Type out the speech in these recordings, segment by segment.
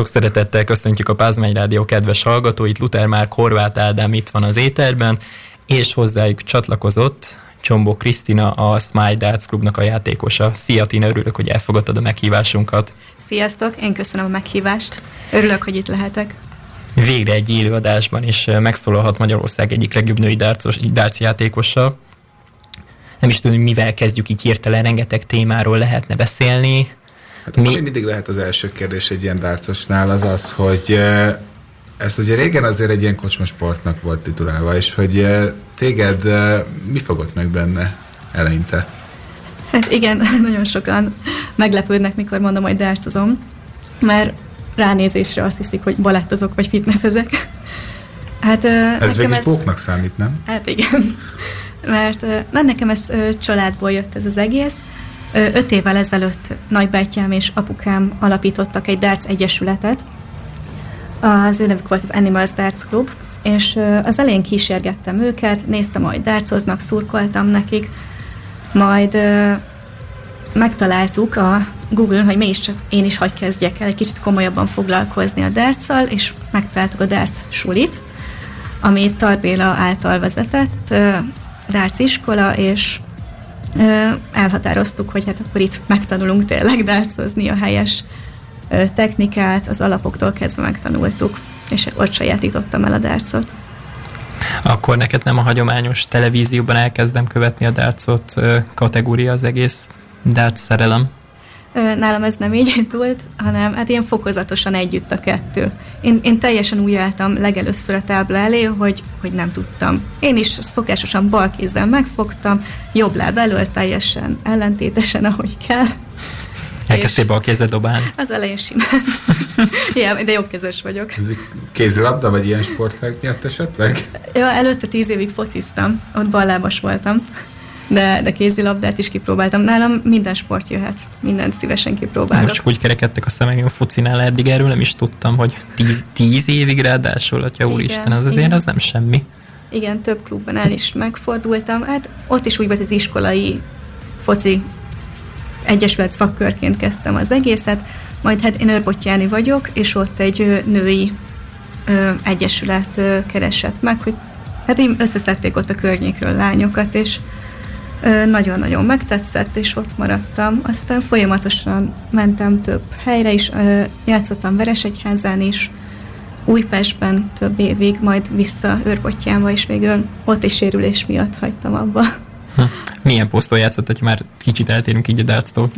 Sok szeretettel köszöntjük a Pázmány Rádió kedves hallgatóit. Luther már Horváth Ádám itt van az éterben, és hozzájuk csatlakozott Csombó Krisztina, a Smile Darts Klubnak a játékosa. Szia Tina, örülök, hogy elfogadtad a meghívásunkat. Sziasztok, én köszönöm a meghívást. Örülök, hogy itt lehetek. Végre egy élőadásban is megszólalhat Magyarország egyik legjobb női darts játékosa. Nem is tudom, mivel kezdjük így hirtelen, rengeteg témáról lehetne beszélni. Hát Mi... ami mindig lehet az első kérdés egy ilyen dárcosnál, az az, hogy ez ugye régen azért egy ilyen kocsmasportnak volt titulálva, és hogy téged mi fogott meg benne eleinte? Hát igen, nagyon sokan meglepődnek, mikor mondom, hogy dárcozom, mert ránézésre azt hiszik, hogy balettozok vagy fitnessezek. Hát, ez végig ez... póknak számít, nem? Hát igen, mert nem nekem ez családból jött ez az egész, Öt évvel ezelőtt nagybátyám és apukám alapítottak egy darts egyesületet. Az ő nevük volt az Animals Darts Club, és az elején kísérgettem őket, néztem, hogy dartsoznak, szurkoltam nekik, majd megtaláltuk a Google-on, hogy mégiscsak én is hagy kezdjek el egy kicsit komolyabban foglalkozni a darts és megtaláltuk a darts sulit, ami Tarbéla által vezetett darts iskola, és elhatároztuk, hogy hát akkor itt megtanulunk tényleg dárcozni a helyes technikát, az alapoktól kezdve megtanultuk, és ott sajátítottam el a dárcot. Akkor neked nem a hagyományos televízióban elkezdem követni a dárcot kategória az egész dárc szerelem? Nálam ez nem így indult, hanem hát ilyen fokozatosan együtt a kettő. Én, én teljesen úgy álltam legelőször a tábla elé, hogy, hogy nem tudtam. Én is szokásosan bal kézzel megfogtam, jobb láb elől teljesen ellentétesen, ahogy kell. Elkezdtél bal kézzel dobálni? Az elején simán. ja, de jobbkezes vagyok. Ez egy kézilabda, vagy ilyen sportág miatt esetleg? Ja, előtte tíz évig fociztam, ott ballábas voltam de, de kézilabdát is kipróbáltam. Nálam minden sport jöhet, mindent szívesen kipróbálok. Most csak úgy kerekedtek a szemem, a focinál eddig erről nem is tudtam, hogy tíz, tíz évig ráadásul, atya igen, úristen, az azért igen. az nem semmi. Igen, több klubban el is megfordultam. Hát ott is úgy volt az iskolai foci egyesület szakkörként kezdtem az egészet, majd hát én Örbottyáni vagyok, és ott egy női ö, egyesület ö, keresett meg, hogy hát így összeszedték ott a környékről lányokat, és nagyon-nagyon megtetszett, és ott maradtam. Aztán folyamatosan mentem több helyre is, játszottam Veresegyházán is, Újpestben több évig, majd vissza Őrbottyába, és végül ott is sérülés miatt hagytam abba. Hm. Milyen poszton játszott, hogy már kicsit eltérünk így a dárctól?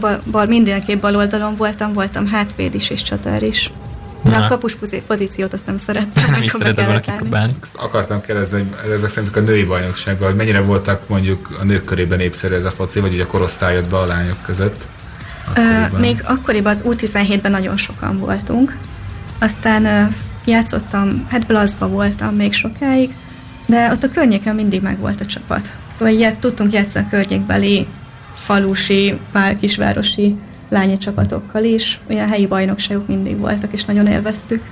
Bal, bal, mindenképp bal oldalon voltam, voltam hátvéd is és csatár is. De a kapus pozíciót azt nem szerettem. Nem is szeretem volna kipróbálni. Akartam kérdezni, hogy ezek szerint a női bajnoksággal, hogy mennyire voltak mondjuk a nők körében népszerű ez a foci, vagy ugye a korosztály be a lányok között? Akkoriban. Még akkoriban az U17-ben nagyon sokan voltunk. Aztán játszottam, hát Blaszba voltam még sokáig, de ott a környéken mindig meg volt a csapat. Szóval ilyet tudtunk játszani a környékbeli falusi, kisvárosi lányi csapatokkal is. Olyan helyi bajnokságok mindig voltak, és nagyon élveztük.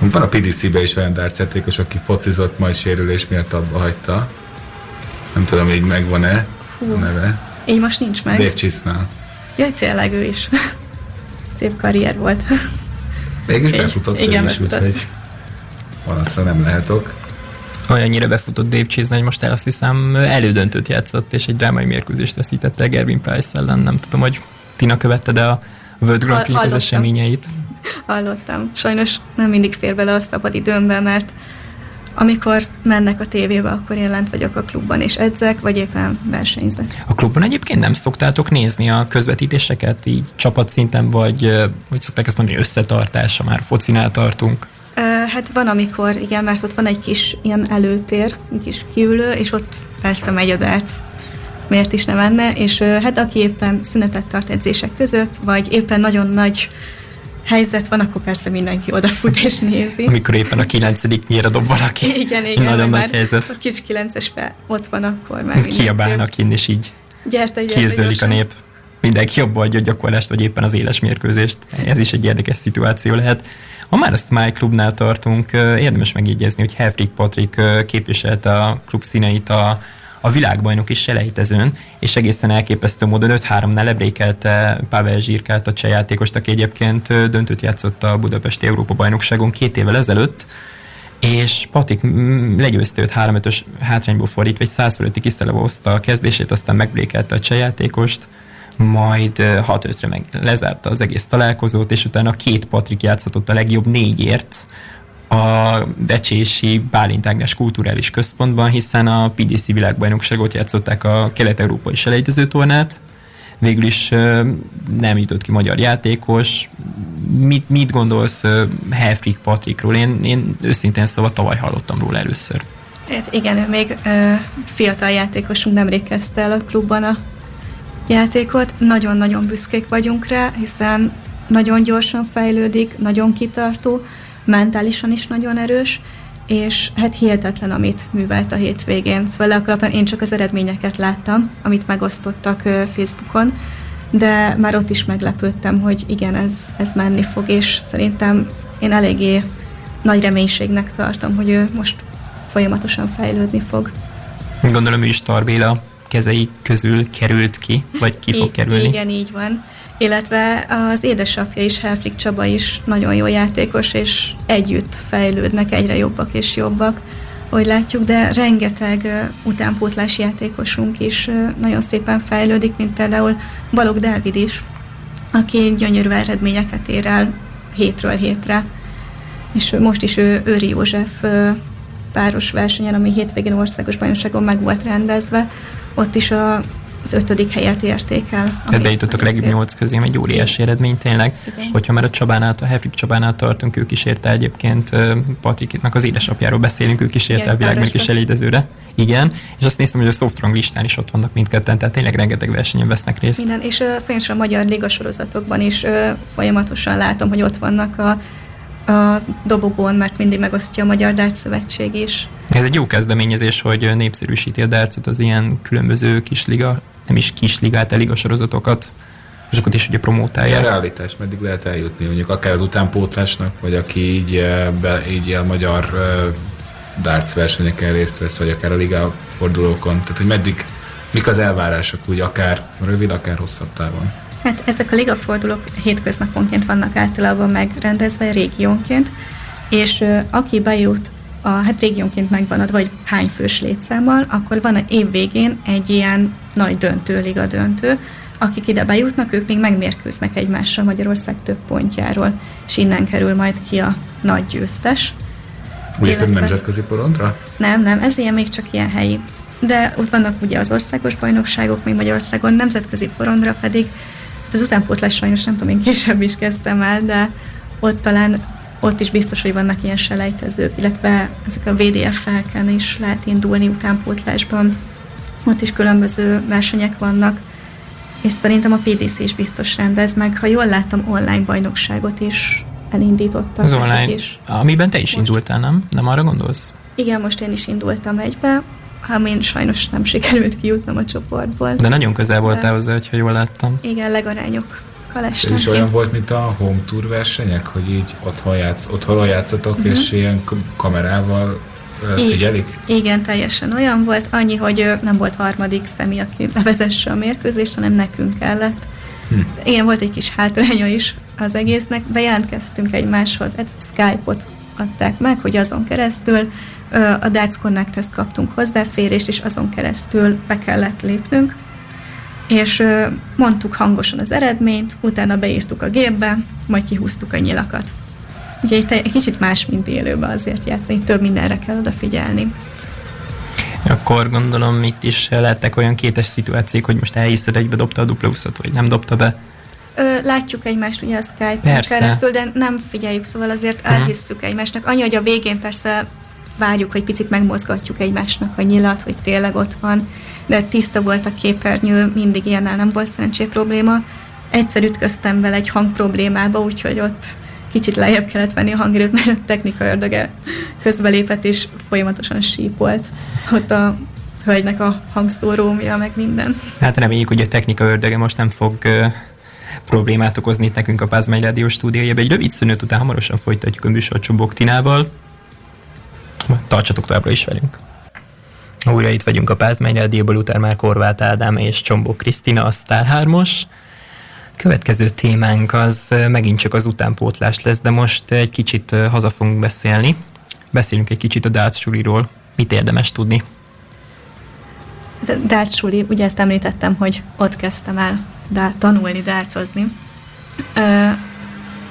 Van a PDC-be is olyan dárcjátékos, aki focizott, majd sérülés miatt abba hagyta. Nem tudom, így megvan-e Hú, a neve. Így most nincs meg. Dave Chisnál. Jaj, tényleg ő is. Szép karrier volt. Mégis befutott igen, ő is, úgyhogy panaszra nem lehetok. Olyannyira befutott Dave Chase, hogy most el azt hiszem elődöntőt játszott, és egy drámai mérkőzést veszítette Gervin Price ellen. Nem tudom, hogy Tina követte, de a World Grappling az eseményeit. Hallottam. Sajnos nem mindig fér bele a szabad időmbe, mert amikor mennek a tévébe, akkor én lent vagyok a klubban, és edzek, vagy éppen versenyzek. A klubban egyébként nem szoktátok nézni a közvetítéseket, így csapatszinten, vagy hogy szokták ezt mondani, összetartása, már focinál tartunk? Hát van, amikor, igen, mert ott van egy kis ilyen előtér, egy kis kiülő, és ott persze megy a darts miért is nem menne, és hát aki éppen szünetet tart edzések között, vagy éppen nagyon nagy helyzet van, akkor persze mindenki odafut és nézi. Amikor éppen a kilencedik nyíra dob valaki. Igen, igen. Nagyon nagy helyzet. A kis kilences fel ott van, akkor már Kiabálnak innen, és így gyerte, gyerte, a nép. Mindenki jobban adja a gyakorlást, vagy éppen az éles mérkőzést. Ez is egy érdekes szituáció lehet. Ha már a Smile Clubnál tartunk, érdemes megjegyezni, hogy Helfrik Patrik képviselte a klub színeit a a a világbajnok is selejtezőn, és egészen elképesztő módon 5-3-nál lebrékelte Pavel Zsirkát, a cseh játékost, aki egyébként döntőt játszott a Budapesti Európa-bajnokságon két évvel ezelőtt, és Patik legyőzte őt 3-5-ös hátrányból fordítva, egy 100 fölötti kiszteleve hozta a kezdését, aztán megblékelte a cseh játékost, majd 6-5-re meg lezárta az egész találkozót, és utána két Patrik játszhatott a legjobb négyért a Decsési Bálint Ágnes Kulturális Központban, hiszen a PDC világbajnokságot játszották a kelet-európai selejtező tornát, végül is nem jutott ki magyar játékos. Mit, mit gondolsz Helfrik Patrikról? Én, én őszintén szóval tavaly hallottam róla először. Hát igen, ő még fiatal játékosunk nemrég kezdte el a klubban a játékot. Nagyon-nagyon büszkék vagyunk rá, hiszen nagyon gyorsan fejlődik, nagyon kitartó, mentálisan is nagyon erős, és hát hihetetlen, amit művelt a hétvégén. Szóval le én csak az eredményeket láttam, amit megosztottak Facebookon, de már ott is meglepődtem, hogy igen, ez, ez menni fog, és szerintem én eléggé nagy reménységnek tartom, hogy ő most folyamatosan fejlődni fog. Gondolom ő is Tarbéla kezei közül került ki, vagy ki fog kerülni? Igen, így van illetve az édesapja is, Helfrik Csaba is nagyon jó játékos, és együtt fejlődnek, egyre jobbak és jobbak, hogy látjuk, de rengeteg utánpótlás játékosunk is nagyon szépen fejlődik, mint például Balog Dávid is, aki gyönyörű eredményeket ér el hétről hétre. És most is ő Őri József páros versenyen, ami hétvégén országos bajnokságon meg volt rendezve, ott is a az ötödik helyet érték el. Tehát bejutottak a legjobb nyolc közé, egy óriási eredmény tényleg. Igen. Hogyha már a Csabánál, a Hefrik Csabánál tartunk, ők is érte egyébként Patrikitnak az édesapjáról beszélünk, ők is érte a világ is elédezőre. Igen, és azt néztem, hogy a Softrong listán is ott vannak mindketten, tehát tényleg rengeteg versenyen vesznek részt. Igen, és uh, a magyar ligasorozatokban is uh, folyamatosan látom, hogy ott vannak a a dobogón, mert mindig megosztja a Magyar Darts Szövetség is. Ez egy jó kezdeményezés, hogy népszerűsíti a dartsot az ilyen különböző kisliga nem is kis ligát, a sorozatokat, azokat is ugye promótálják. Milyen realitás, meddig lehet eljutni, mondjuk akár az utánpótlásnak, vagy aki így, eh, be, így a magyar uh, darts versenyeken részt vesz, vagy akár a liga fordulókon, tehát hogy meddig, mik az elvárások úgy akár rövid, akár hosszabb távon? Hát ezek a ligafordulók hétköznaponként vannak általában megrendezve régiónként, és aki bejut a, hát régiónként megvan adva, vagy hány fős létszámmal, akkor van a év végén egy ilyen nagy döntő, liga döntő, akik ide bejutnak, ők még megmérkőznek egymással Magyarország több pontjáról, és innen kerül majd ki a nagy győztes. Úgy érted nemzetközi porondra? Nem, nem, ez ilyen még csak ilyen helyi. De ott vannak ugye az országos bajnokságok még Magyarországon, nemzetközi porondra pedig hát az utánpótlás sajnos nem tudom, én később is kezdtem el, de ott talán ott is biztos, hogy vannak ilyen selejtezők, illetve ezek a VDF-felken is lehet indulni utánpótlásban. Ott is különböző versenyek vannak, és szerintem a PDC is biztos rendez meg. Ha jól láttam, online bajnokságot is elindítottak. Az online, is. amiben te is most, indultál, nem? Nem arra gondolsz? Igen, most én is indultam egybe, amin sajnos nem sikerült kijutnom a csoportból. De nagyon közel voltál hozzá, hogyha jól láttam. Igen, legarányok Ez is olyan volt, mint a home tour versenyek, hogy így otthon, játsz, otthon játszatok, uh-huh. és ilyen kamerával figyelik? Igen, teljesen olyan volt, annyi, hogy nem volt harmadik személy, aki bevezesse a mérkőzést, hanem nekünk kellett. Hm. Igen, volt egy kis hátránya is az egésznek. Bejelentkeztünk egymáshoz, egy Skype-ot adták meg, hogy azon keresztül a Darts Connect-hez kaptunk hozzáférést, és azon keresztül be kellett lépnünk. És mondtuk hangosan az eredményt, utána beírtuk a gépbe, majd kihúztuk a nyilakat. Ugye itt egy kicsit más, mint élőben azért játszani, több mindenre kell odafigyelni. Akkor gondolom itt is lehettek olyan kétes szituációk, hogy most elhiszed, egybe dobta a dupla vagy nem dobta be. Ö, látjuk egymást ugye a Skype-on keresztül, de nem figyeljük, szóval azért uh-huh. elhisszük egymásnak. Annyi, hogy a végén persze várjuk, hogy picit megmozgatjuk egymásnak a nyilat, hogy tényleg ott van, de tiszta volt a képernyő, mindig ilyennel nem volt szerencsé probléma. Egyszer ütköztem vele egy hang problémába, úgyhogy ott kicsit lejjebb kellett venni a hangerőt, mert a technika ördöge közbelépett, és folyamatosan sípolt ott a hölgynek a hangszórómja, meg minden. Hát reméljük, hogy a technika ördöge most nem fog problémát okozni itt nekünk a Pázmány Rádió stúdiójában. Egy rövid szünet után hamarosan folytatjuk a műsor Csobok Tinával. Tartsatok továbbra is velünk. Újra itt vagyunk a Pázmány Rádióból, után már Korvát Ádám és Csombó Krisztina, a Sztár 3-os. Következő témánk az megint csak az utánpótlás lesz, de most egy kicsit haza fogunk beszélni. Beszélünk egy kicsit a Dác suliról. Mit érdemes tudni? Dác suli, ugye ezt említettem, hogy ott kezdtem el dá- tanulni dárcozni.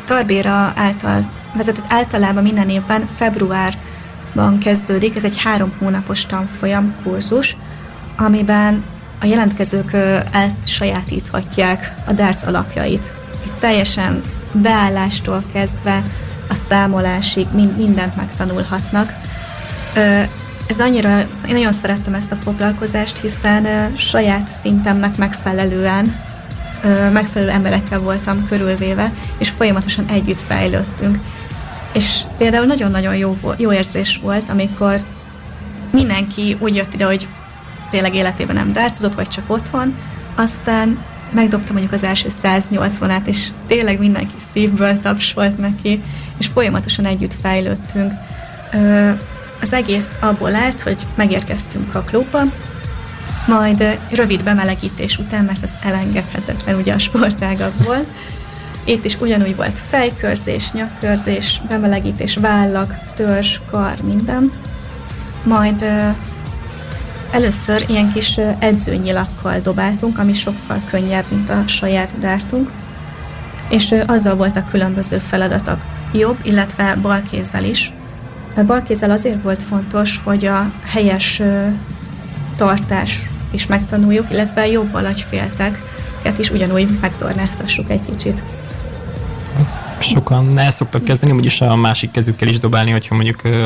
Tarbéra által vezetett általában minden évben februárban kezdődik, ez egy három hónapos tanfolyam kurzus, amiben a jelentkezők elsajátíthatják a darts alapjait. Itt teljesen beállástól kezdve a számolásig mindent megtanulhatnak. Ez annyira, én nagyon szerettem ezt a foglalkozást, hiszen saját szintemnek megfelelően megfelelő emberekkel voltam körülvéve, és folyamatosan együtt fejlődtünk. És például nagyon-nagyon jó, jó érzés volt, amikor mindenki úgy jött ide, hogy tényleg életében nem dárcozott, vagy csak otthon, aztán megdobtam mondjuk az első 180-át, és tényleg mindenki szívből tapsolt neki, és folyamatosan együtt fejlődtünk. Az egész abból állt, hogy megérkeztünk a klubba, majd rövid bemelegítés után, mert ez elengedhetetlen ugye a sportágakból, itt is ugyanúgy volt fejkörzés, nyakkörzés, bemelegítés, vállak, törzs, kar, minden. Majd Először ilyen kis edzőnyilakkal dobáltunk, ami sokkal könnyebb, mint a saját dártunk, és azzal voltak különböző feladatok. Jobb, illetve bal kézzel is. A bal kézzel azért volt fontos, hogy a helyes tartás is megtanuljuk, illetve jobb alagyfélteket is ugyanúgy megtornáztassuk egy kicsit sokan el szoktak kezdeni, úgyis a másik kezükkel is dobálni, hogyha mondjuk uh,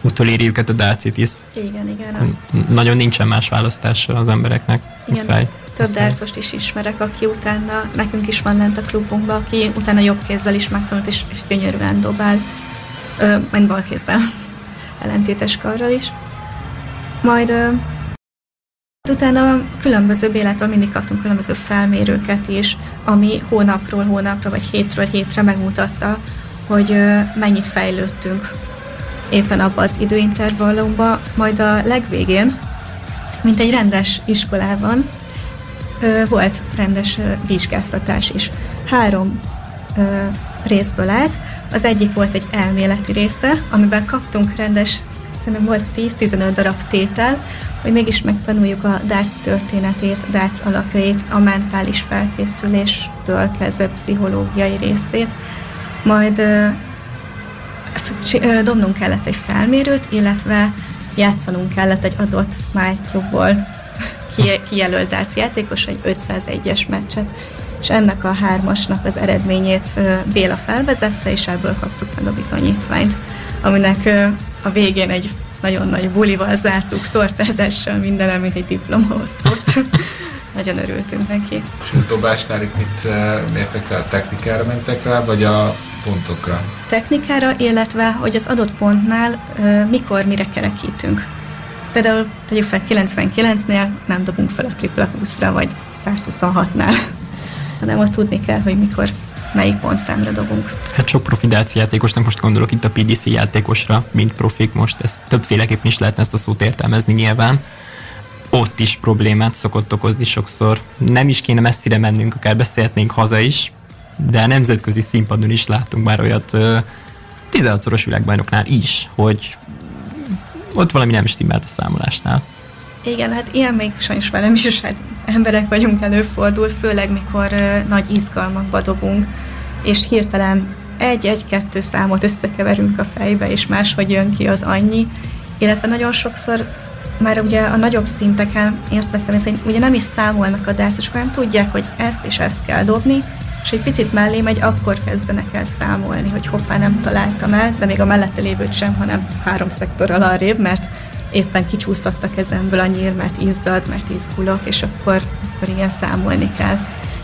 utoléri őket a Darcitis. Igen, igen. Az... Nagyon nincsen más választása az embereknek. Igen, Muszáj. Több dárcost is ismerek, aki utána, nekünk is van lent a klubunkban, aki utána jobb kézzel is megtanult, és, és gyönyörűen dobál, ö, majd bal kézzel, ellentétes karral is. Majd ö, Utána különböző Bélától mindig kaptunk különböző felmérőket is, ami hónapról hónapra vagy hétről hétre megmutatta, hogy mennyit fejlődtünk éppen abban az időintervallumban, majd a legvégén, mint egy rendes iskolában, volt rendes vizsgáztatás is. Három részből állt. Az egyik volt egy elméleti része, amiben kaptunk rendes, szerintem volt 10-15 darab tétel, hogy mégis megtanuljuk a darts történetét, a darts alapjait, a mentális felkészüléstől kezdve pszichológiai részét, majd dobnunk kellett egy felmérőt, illetve játszanunk kellett egy adott smite kijelölt darts játékos egy 501-es meccset, és ennek a hármasnak az eredményét Béla felvezette, és ebből kaptuk meg a bizonyítványt, aminek a végén egy nagyon nagy bulival zártuk, tortázással, minden, mint egy diplomaosztót. nagyon örültünk neki. És a dobásnál itt mit uh, mértek fel? A technikára mentek rá, vagy a pontokra? Technikára, illetve hogy az adott pontnál uh, mikor, mire kerekítünk. Például tegyük fel 99-nél nem dobunk fel a tripla 20-ra, vagy 126-nál, hanem ott tudni kell, hogy mikor melyik pontszámra dobunk. Hát sok profi játékosnak, most gondolok itt a PDC játékosra, mint profik most, ezt többféleképpen is lehetne ezt a szót értelmezni nyilván. Ott is problémát szokott okozni sokszor. Nem is kéne messzire mennünk, akár beszélhetnénk haza is, de a nemzetközi színpadon is látunk már olyat 16-szoros világbajnoknál is, hogy ott valami nem stimmelt a számolásnál. Igen, hát ilyen még sajnos velem is, hát emberek vagyunk, előfordul, főleg mikor uh, nagy izgalmakba dobunk, és hirtelen egy-egy-kettő számot összekeverünk a fejbe, és máshogy jön ki az annyi, illetve nagyon sokszor már ugye a nagyobb szinteken én azt veszem hogy ugye nem is számolnak a dárcosok, hanem tudják, hogy ezt és ezt kell dobni, és egy picit mellé megy, akkor kezdenek el számolni, hogy hoppá, nem találtam el, de még a mellette lévőt sem, hanem három szektorral arrébb, mert éppen kicsúszott a kezemből a nyír, mert izzad, mert izgulok, és akkor, akkor ilyen számolni kell.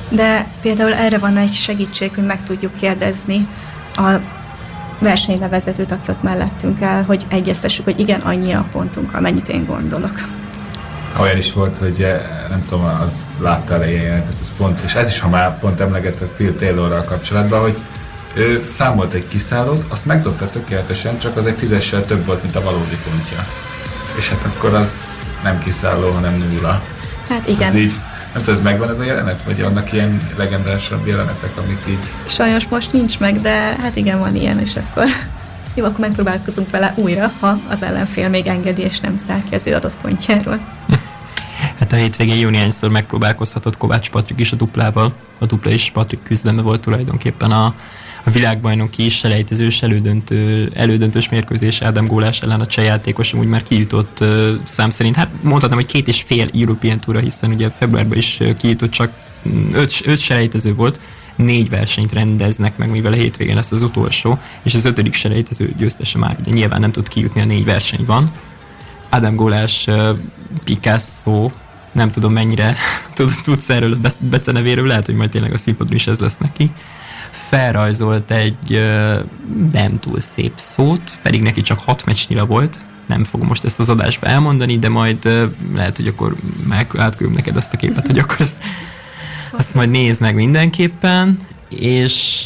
De például erre van egy segítség, hogy meg tudjuk kérdezni a versenylevezetőt, aki ott mellettünk el, hogy egyeztessük, hogy igen, annyi a pontunk, amennyit én gondolok. Olyan is volt, hogy eh, nem tudom, az látta elején tehát ez pont, és ez is, ha már pont emlegetett Phil Taylorral kapcsolatban, hogy ő számolt egy kiszállót, azt megdobta tökéletesen, csak az egy tízessel több volt, mint a valódi pontja és hát akkor az nem kiszálló, hanem nulla. Hát igen. Ez így, nem tudom, ez megvan ez a jelenet? Vagy vannak ilyen legendásabb jelenetek, amik így... Sajnos most nincs meg, de hát igen, van ilyen, és akkor jó, akkor megpróbálkozunk vele újra, ha az ellenfél még engedi, és nem száll ki az adott pontjáról. Hát a hétvégén jó néhányszor megpróbálkozhatott Kovács Patrik is a duplával. A dupla is Patrik küzdelme volt tulajdonképpen a, a világbajnoki selejtezős elődöntő, elődöntős mérkőzés Ádám Gólás ellen a cseh játékos úgy már kijutott szám szerint. Hát mondhatnám, hogy két és fél European túra, hiszen ugye februárban is kijutott, csak öt, öt selejtező volt, négy versenyt rendeznek meg, mivel a hétvégén lesz az utolsó, és az ötödik selejtező győztese már ugye nyilván nem tud kijutni, a négy verseny van. Ádám Gólás, Picasso, nem tudom mennyire tudsz erről a becenevéről, lehet, hogy majd tényleg a színpadon is ez lesz neki. Felrajzolt egy nem túl szép szót, pedig neki csak hat meccsnyira volt, nem fogom most ezt az adásba elmondani, de majd lehet, hogy akkor meg átküldöm neked azt a képet, hogy akkor ezt, azt majd nézd meg mindenképpen, és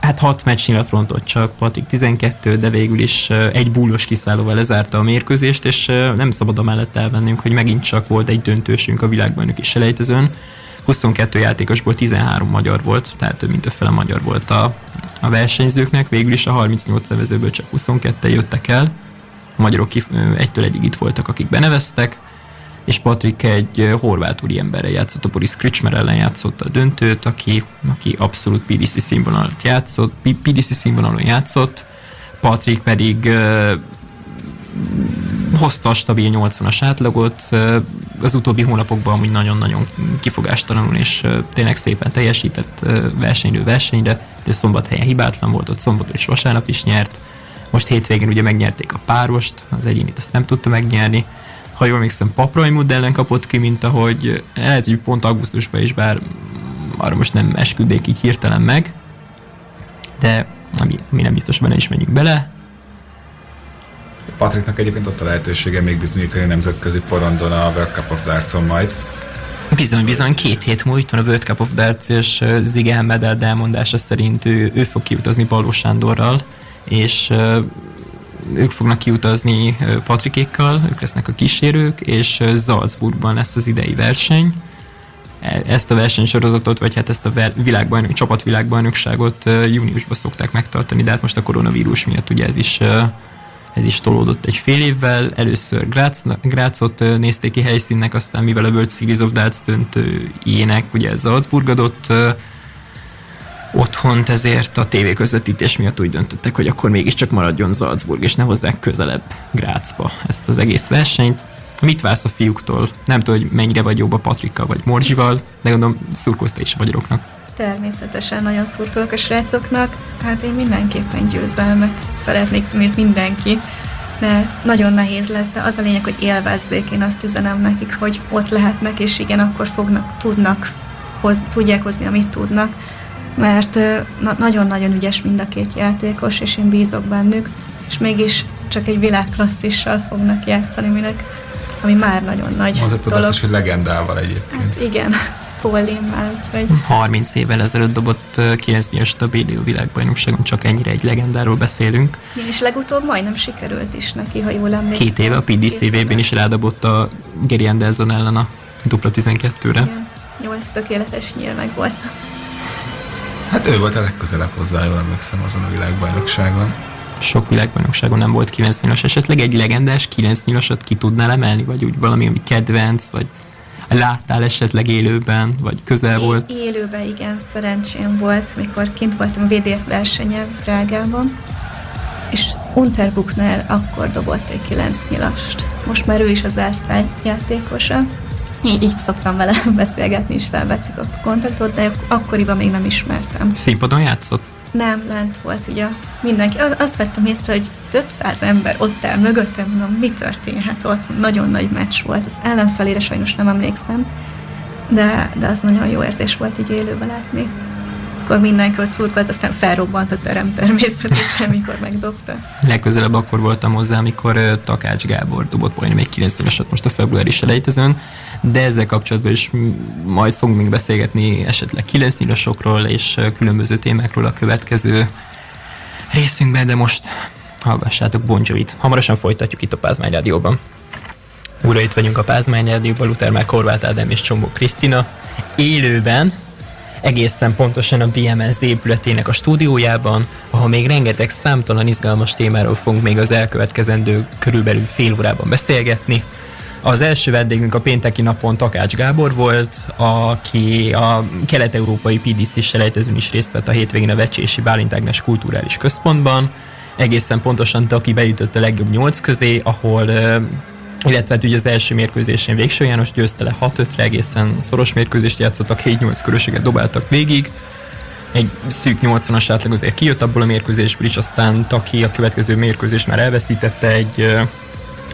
hát hat meccs nyilat rontott csak, Patrik 12, de végül is egy búlos kiszállóval lezárta a mérkőzést, és nem szabad a mellett elvennünk, hogy megint csak volt egy döntősünk a világbajnoki selejtezőn. 22 játékosból 13 magyar volt, tehát több mint a fele magyar volt a, a versenyzőknek, végül is a 38 nevezőből csak 22 jöttek el. A magyarok egytől egyig itt voltak, akik beneveztek, és Patrik egy horvát úriemberre játszott, a Boris Kricsmer ellen játszott a döntőt, aki, aki abszolút PDC színvonalat játszott, PDC színvonalon játszott, Patrik pedig hozta a stabil 80-as átlagot, az utóbbi hónapokban amúgy nagyon-nagyon kifogástalanul és tényleg szépen teljesített versenyről versenyre, de szombathelyen hibátlan volt, ott szombaton és vasárnap is nyert, most hétvégén ugye megnyerték a párost, az egyénit azt nem tudta megnyerni, ha jól emlékszem, Paprajmud ellen kapott ki, mint ahogy lehet, hogy pont augusztusban is, bár arra most nem esküdnék így hirtelen meg, de ami, ami nem biztos, benne is menjünk bele. Patriknak egyébként ott a lehetősége még bizonyítani nemzetközi porondon a World Cup of Darts-on majd. Bizony, bizony, két hét múlva van a World Cup of Darts, és Zige Medeld elmondása szerint ő, ő fog kiutazni Baló Sándorral, és ők fognak kiutazni Patrikékkal, ők lesznek a kísérők, és Salzburgban lesz az idei verseny. E, ezt a versenysorozatot, vagy hát ezt a világbajnok, csapatvilágbajnokságot júniusban szokták megtartani, de hát most a koronavírus miatt ugye ez is ez is tolódott egy fél évvel. Először Graz, Grazot nézték ki helyszínnek, aztán mivel a World Series of Darts döntőjének ugye Salzburg adott otthont, ezért a tévé közvetítés miatt úgy döntöttek, hogy akkor mégiscsak maradjon Salzburg, és ne hozzák közelebb Grácsba ezt az egész versenyt. Mit vársz a fiúktól? Nem tudom, hogy mennyire vagy jobb a Patrikkal vagy Morzsival, de gondolom szurkolsz is a magyaroknak. Természetesen nagyon szurkolok a srácoknak. Hát én mindenképpen győzelmet szeretnék, mint mindenki. De nagyon nehéz lesz, de az a lényeg, hogy élvezzék. Én azt üzenem nekik, hogy ott lehetnek, és igen, akkor fognak, tudnak, hoz, tudják hozni, amit tudnak mert nagyon-nagyon ügyes mind a két játékos, és én bízok bennük, és mégis csak egy világklasszissal fognak játszani, minek, ami már nagyon nagy Mondhatod dolog. azt is, hogy legendával egyébként. Hát igen, már, úgyhogy... 30 évvel ezelőtt dobott 9 éves a BDO világbajnokságon, csak ennyire egy legendáról beszélünk. És legutóbb majdnem sikerült is neki, ha jól emlékszem. Két éve a PDCV-ben is rádobott a Gary Anderson ellen a dupla 12-re. Igen, 8 tökéletes nyíl meg volt. Hát ő volt a legközelebb hozzá, jól emlékszem azon a világbajnokságon. Sok világbajnokságon nem volt 9 nyilas, esetleg egy legendás 9 nyilasat ki tudnál emelni, vagy úgy valami, ami kedvenc, vagy láttál esetleg élőben, vagy közel é- volt? Élőben igen, szerencsém volt, mikor kint voltam a VDF versenye Prágában, és Unterbuchner akkor dobott egy 9 nyilast. Most már ő is az ásztály játékosa, így, így szoktam vele beszélgetni, és felvettük a kontaktot, de akkoriban még nem ismertem. Színpadon játszott? Nem, lent volt ugye mindenki. Azt vettem észre, hogy több száz ember ott el mögöttem, mondom, mi történhet ott? Nagyon nagy meccs volt. Az ellenfelére sajnos nem emlékszem, de, de az nagyon jó érzés volt így élőben látni akkor mindenki ott szurkolt, aztán felrobbant a terem természetesen, mikor megdobta. Legközelebb akkor voltam hozzá, amikor uh, Takács Gábor dobott majdnem egy 90 most a februári selejtezőn, de ezzel kapcsolatban is majd fogunk még beszélgetni esetleg 9 nyilasokról és különböző témákról a következő részünkben, de most hallgassátok Bon Jovi-t. Hamarosan folytatjuk itt a Pázmány Rádióban. Újra itt vagyunk a Pázmány Rádióban, Luther már Korvát Ádám és Csombó Krisztina. Élőben, egészen pontosan a BMS épületének a stúdiójában, ahol még rengeteg számtalan izgalmas témáról fogunk még az elkövetkezendő körülbelül fél órában beszélgetni. Az első vendégünk a pénteki napon Takács Gábor volt, aki a kelet-európai PDC selejtezőn is részt vett a hétvégén a Vecsési Bálint Ágnes Kulturális Központban. Egészen pontosan Taki bejutott a legjobb nyolc közé, ahol illetve hát ugye az első mérkőzésén Végső János győzte le 6-5-re, egészen szoros mérkőzést játszottak, 7-8 körösséget dobáltak végig, egy szűk 80-as átlag azért kijött abból a mérkőzésből is, aztán Taki a következő mérkőzést már elveszítette egy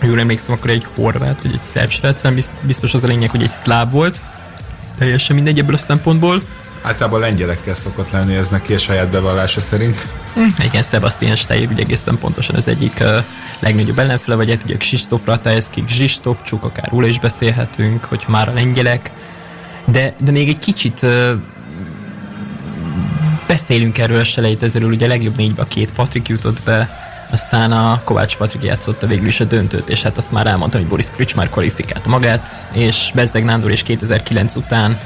jól emlékszem, akkor egy horvát, vagy egy szerb srácán, biztos az a lényeg, hogy egy szláv volt, teljesen mindegy ebből a szempontból. Általában lengyelekkel szokott lenni ez neki a saját bevallása szerint. Hm, igen, Sebastian Steyer ugye egészen pontosan az egyik uh, legnagyobb ellenfele, vagy hát ugye Krzysztof Ratajewski, Krzysztof Csuk, akár róla is beszélhetünk, hogyha már a lengyelek. De, de még egy kicsit uh, beszélünk erről a selejtezőről, ugye a legjobb négybe a két Patrik jutott be, aztán a Kovács Patrik játszotta végül is a döntőt, és hát azt már elmondtam, hogy Boris Krics már kvalifikált magát, és Bezzeg Nándor is 2009 után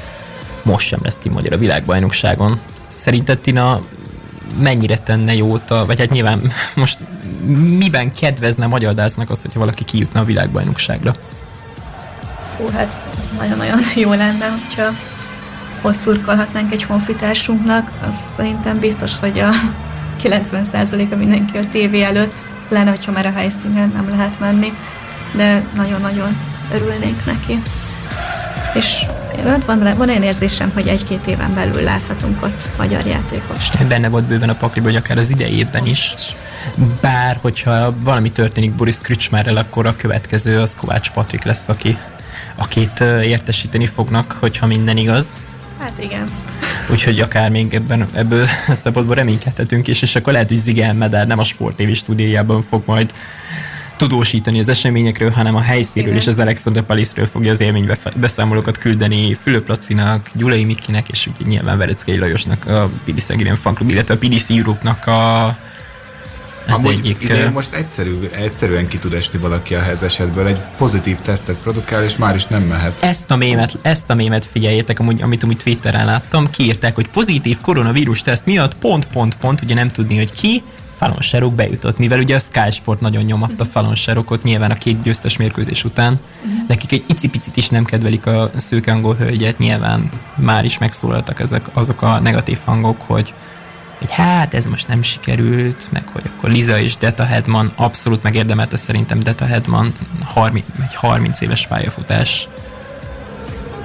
most sem lesz ki magyar a világbajnokságon. Szerinted Tina mennyire tenne jót, a, vagy hát nyilván most miben kedvezne magyar dásznak az, hogyha valaki kijutna a világbajnokságra? Hú, hát nagyon-nagyon jó lenne, hogyha ott egy honfitársunknak, az szerintem biztos, hogy a 90%-a mindenki a tévé előtt lenne, hogyha már a helyszínen nem lehet menni, de nagyon-nagyon örülnénk neki. És van, van olyan érzésem, hogy egy-két éven belül láthatunk ott magyar játékost. Benne volt bőven a pakliban, hogy akár az idejében is. Bár, hogyha valami történik Boris Kricsmerrel, akkor a következő az Kovács Patrik lesz, aki, akit értesíteni fognak, hogyha minden igaz. Hát igen. Úgyhogy akár még ebben, ebből a szempontból reménykedhetünk is, és akkor lehet, hogy Zige Medár nem a Sport TV stúdiójában fog majd tudósítani az eseményekről, hanem a helyszínről és az Alexander Palace-ről fogja az élménybeszámolókat küldeni Fülöp Lacinak, Gyulai Mikinek, és ugye nyilván Vereckei Lajosnak, a PDC Agrian Fanklub, illetve a PDC Europe-nak a ez Amúgy egyik, idén most egyszerű, egyszerűen ki tud esni valaki a esetből, egy pozitív tesztet produkál, és már is nem mehet. Ezt a mémet, ezt a mémet figyeljétek, amúgy, amit amúgy Twitteren láttam, kiírták, hogy pozitív koronavírus teszt miatt pont, pont, pont, ugye nem tudni, hogy ki, Fallon Sherrock bejutott, mivel ugye a Sky Sport nagyon nyomatta Fallon Sherrockot nyilván a két győztes mérkőzés után. Nekik egy icipicit is nem kedvelik a szőke angol hölgyet, nyilván már is megszólaltak ezek azok a negatív hangok, hogy hogy hát ez most nem sikerült, meg hogy akkor Liza és Deta Hedman abszolút megérdemelte szerintem Deta Hedman 30, egy 30 éves pályafutás.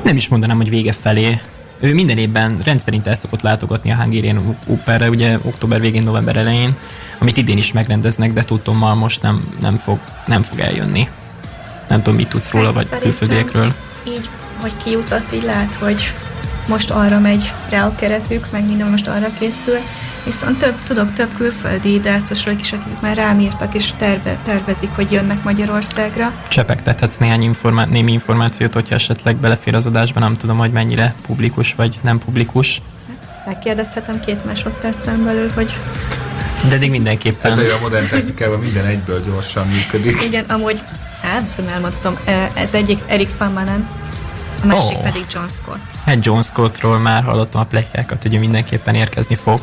Nem is mondanám, hogy vége felé. Ő minden évben rendszerint el szokott látogatni a Hungarian Operre, ugye október végén, november elején, amit idén is megrendeznek, de tudtommal most nem, nem, fog, nem fog eljönni. Nem tudom, mit tudsz róla, vagy külföldiekről. Így, hogy kijutott, így lehet, hogy most arra megy rá a keretük, meg minden most arra készül. Viszont több, tudok több külföldi dárcosról is, akik már rám írtak és terve, tervezik, hogy jönnek Magyarországra. Csepegtethetsz néhány informá- némi információt, hogyha esetleg belefér az adásba, nem tudom, hogy mennyire publikus vagy nem publikus. Megkérdezhetem két másodpercen belül, hogy de eddig mindenképpen. Ezért a modern technikában minden egyből gyorsan működik. Igen, amúgy, hát, szóval elmondhatom, ez egyik Erik Van Manen, a másik oh. pedig John Scott. Hát John Scottról már hallottam a pletykákat, hogy ő mindenképpen érkezni fog.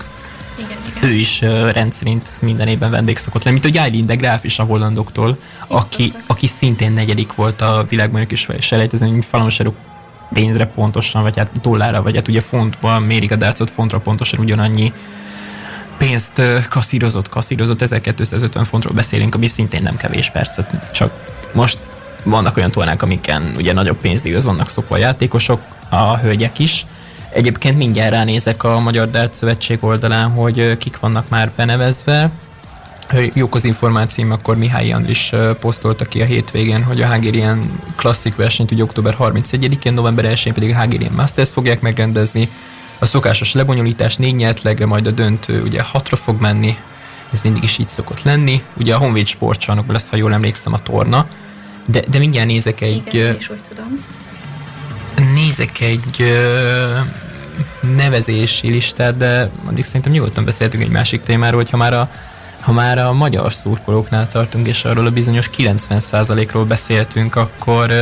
Ő is rendszerint minden évben vendég szokott lenni, mint a Jailin de Graaf is a hollandoktól, aki, aki szintén negyedik volt a világban is selejtezőn, mint Falon pénzre pontosan, vagy hát dollárra, vagy hát ugye fontban mérik a dárcot, fontra pontosan ugyanannyi pénzt kasszírozott, kasszírozott, 1250 fontról beszélünk, ami szintén nem kevés persze, csak most vannak olyan tornák, amiken ugye nagyobb pénzdíjhoz vannak szokva a játékosok, a hölgyek is. Egyébként mindjárt ránézek a Magyar Dart Szövetség oldalán, hogy kik vannak már benevezve. Jók az információim, akkor Mihály Andris posztolta ki a hétvégén, hogy a Hungarian klasszik versenyt ugye október 31-én, november 1-én pedig a Hungarian Masters fogják megrendezni. A szokásos lebonyolítás négy nyertlegre, majd a döntő ugye hatra fog menni, ez mindig is így szokott lenni. Ugye a Honvéd sportcsarnokban lesz, ha jól emlékszem, a torna. De, de mindjárt nézek egy... Igen, is úgy tudom. Nézek egy nevezési listát, de addig szerintem nyugodtan beszéltünk egy másik témáról, hogyha már a Ha már a magyar szurkolóknál tartunk, és arról a bizonyos 90%-ról beszéltünk, akkor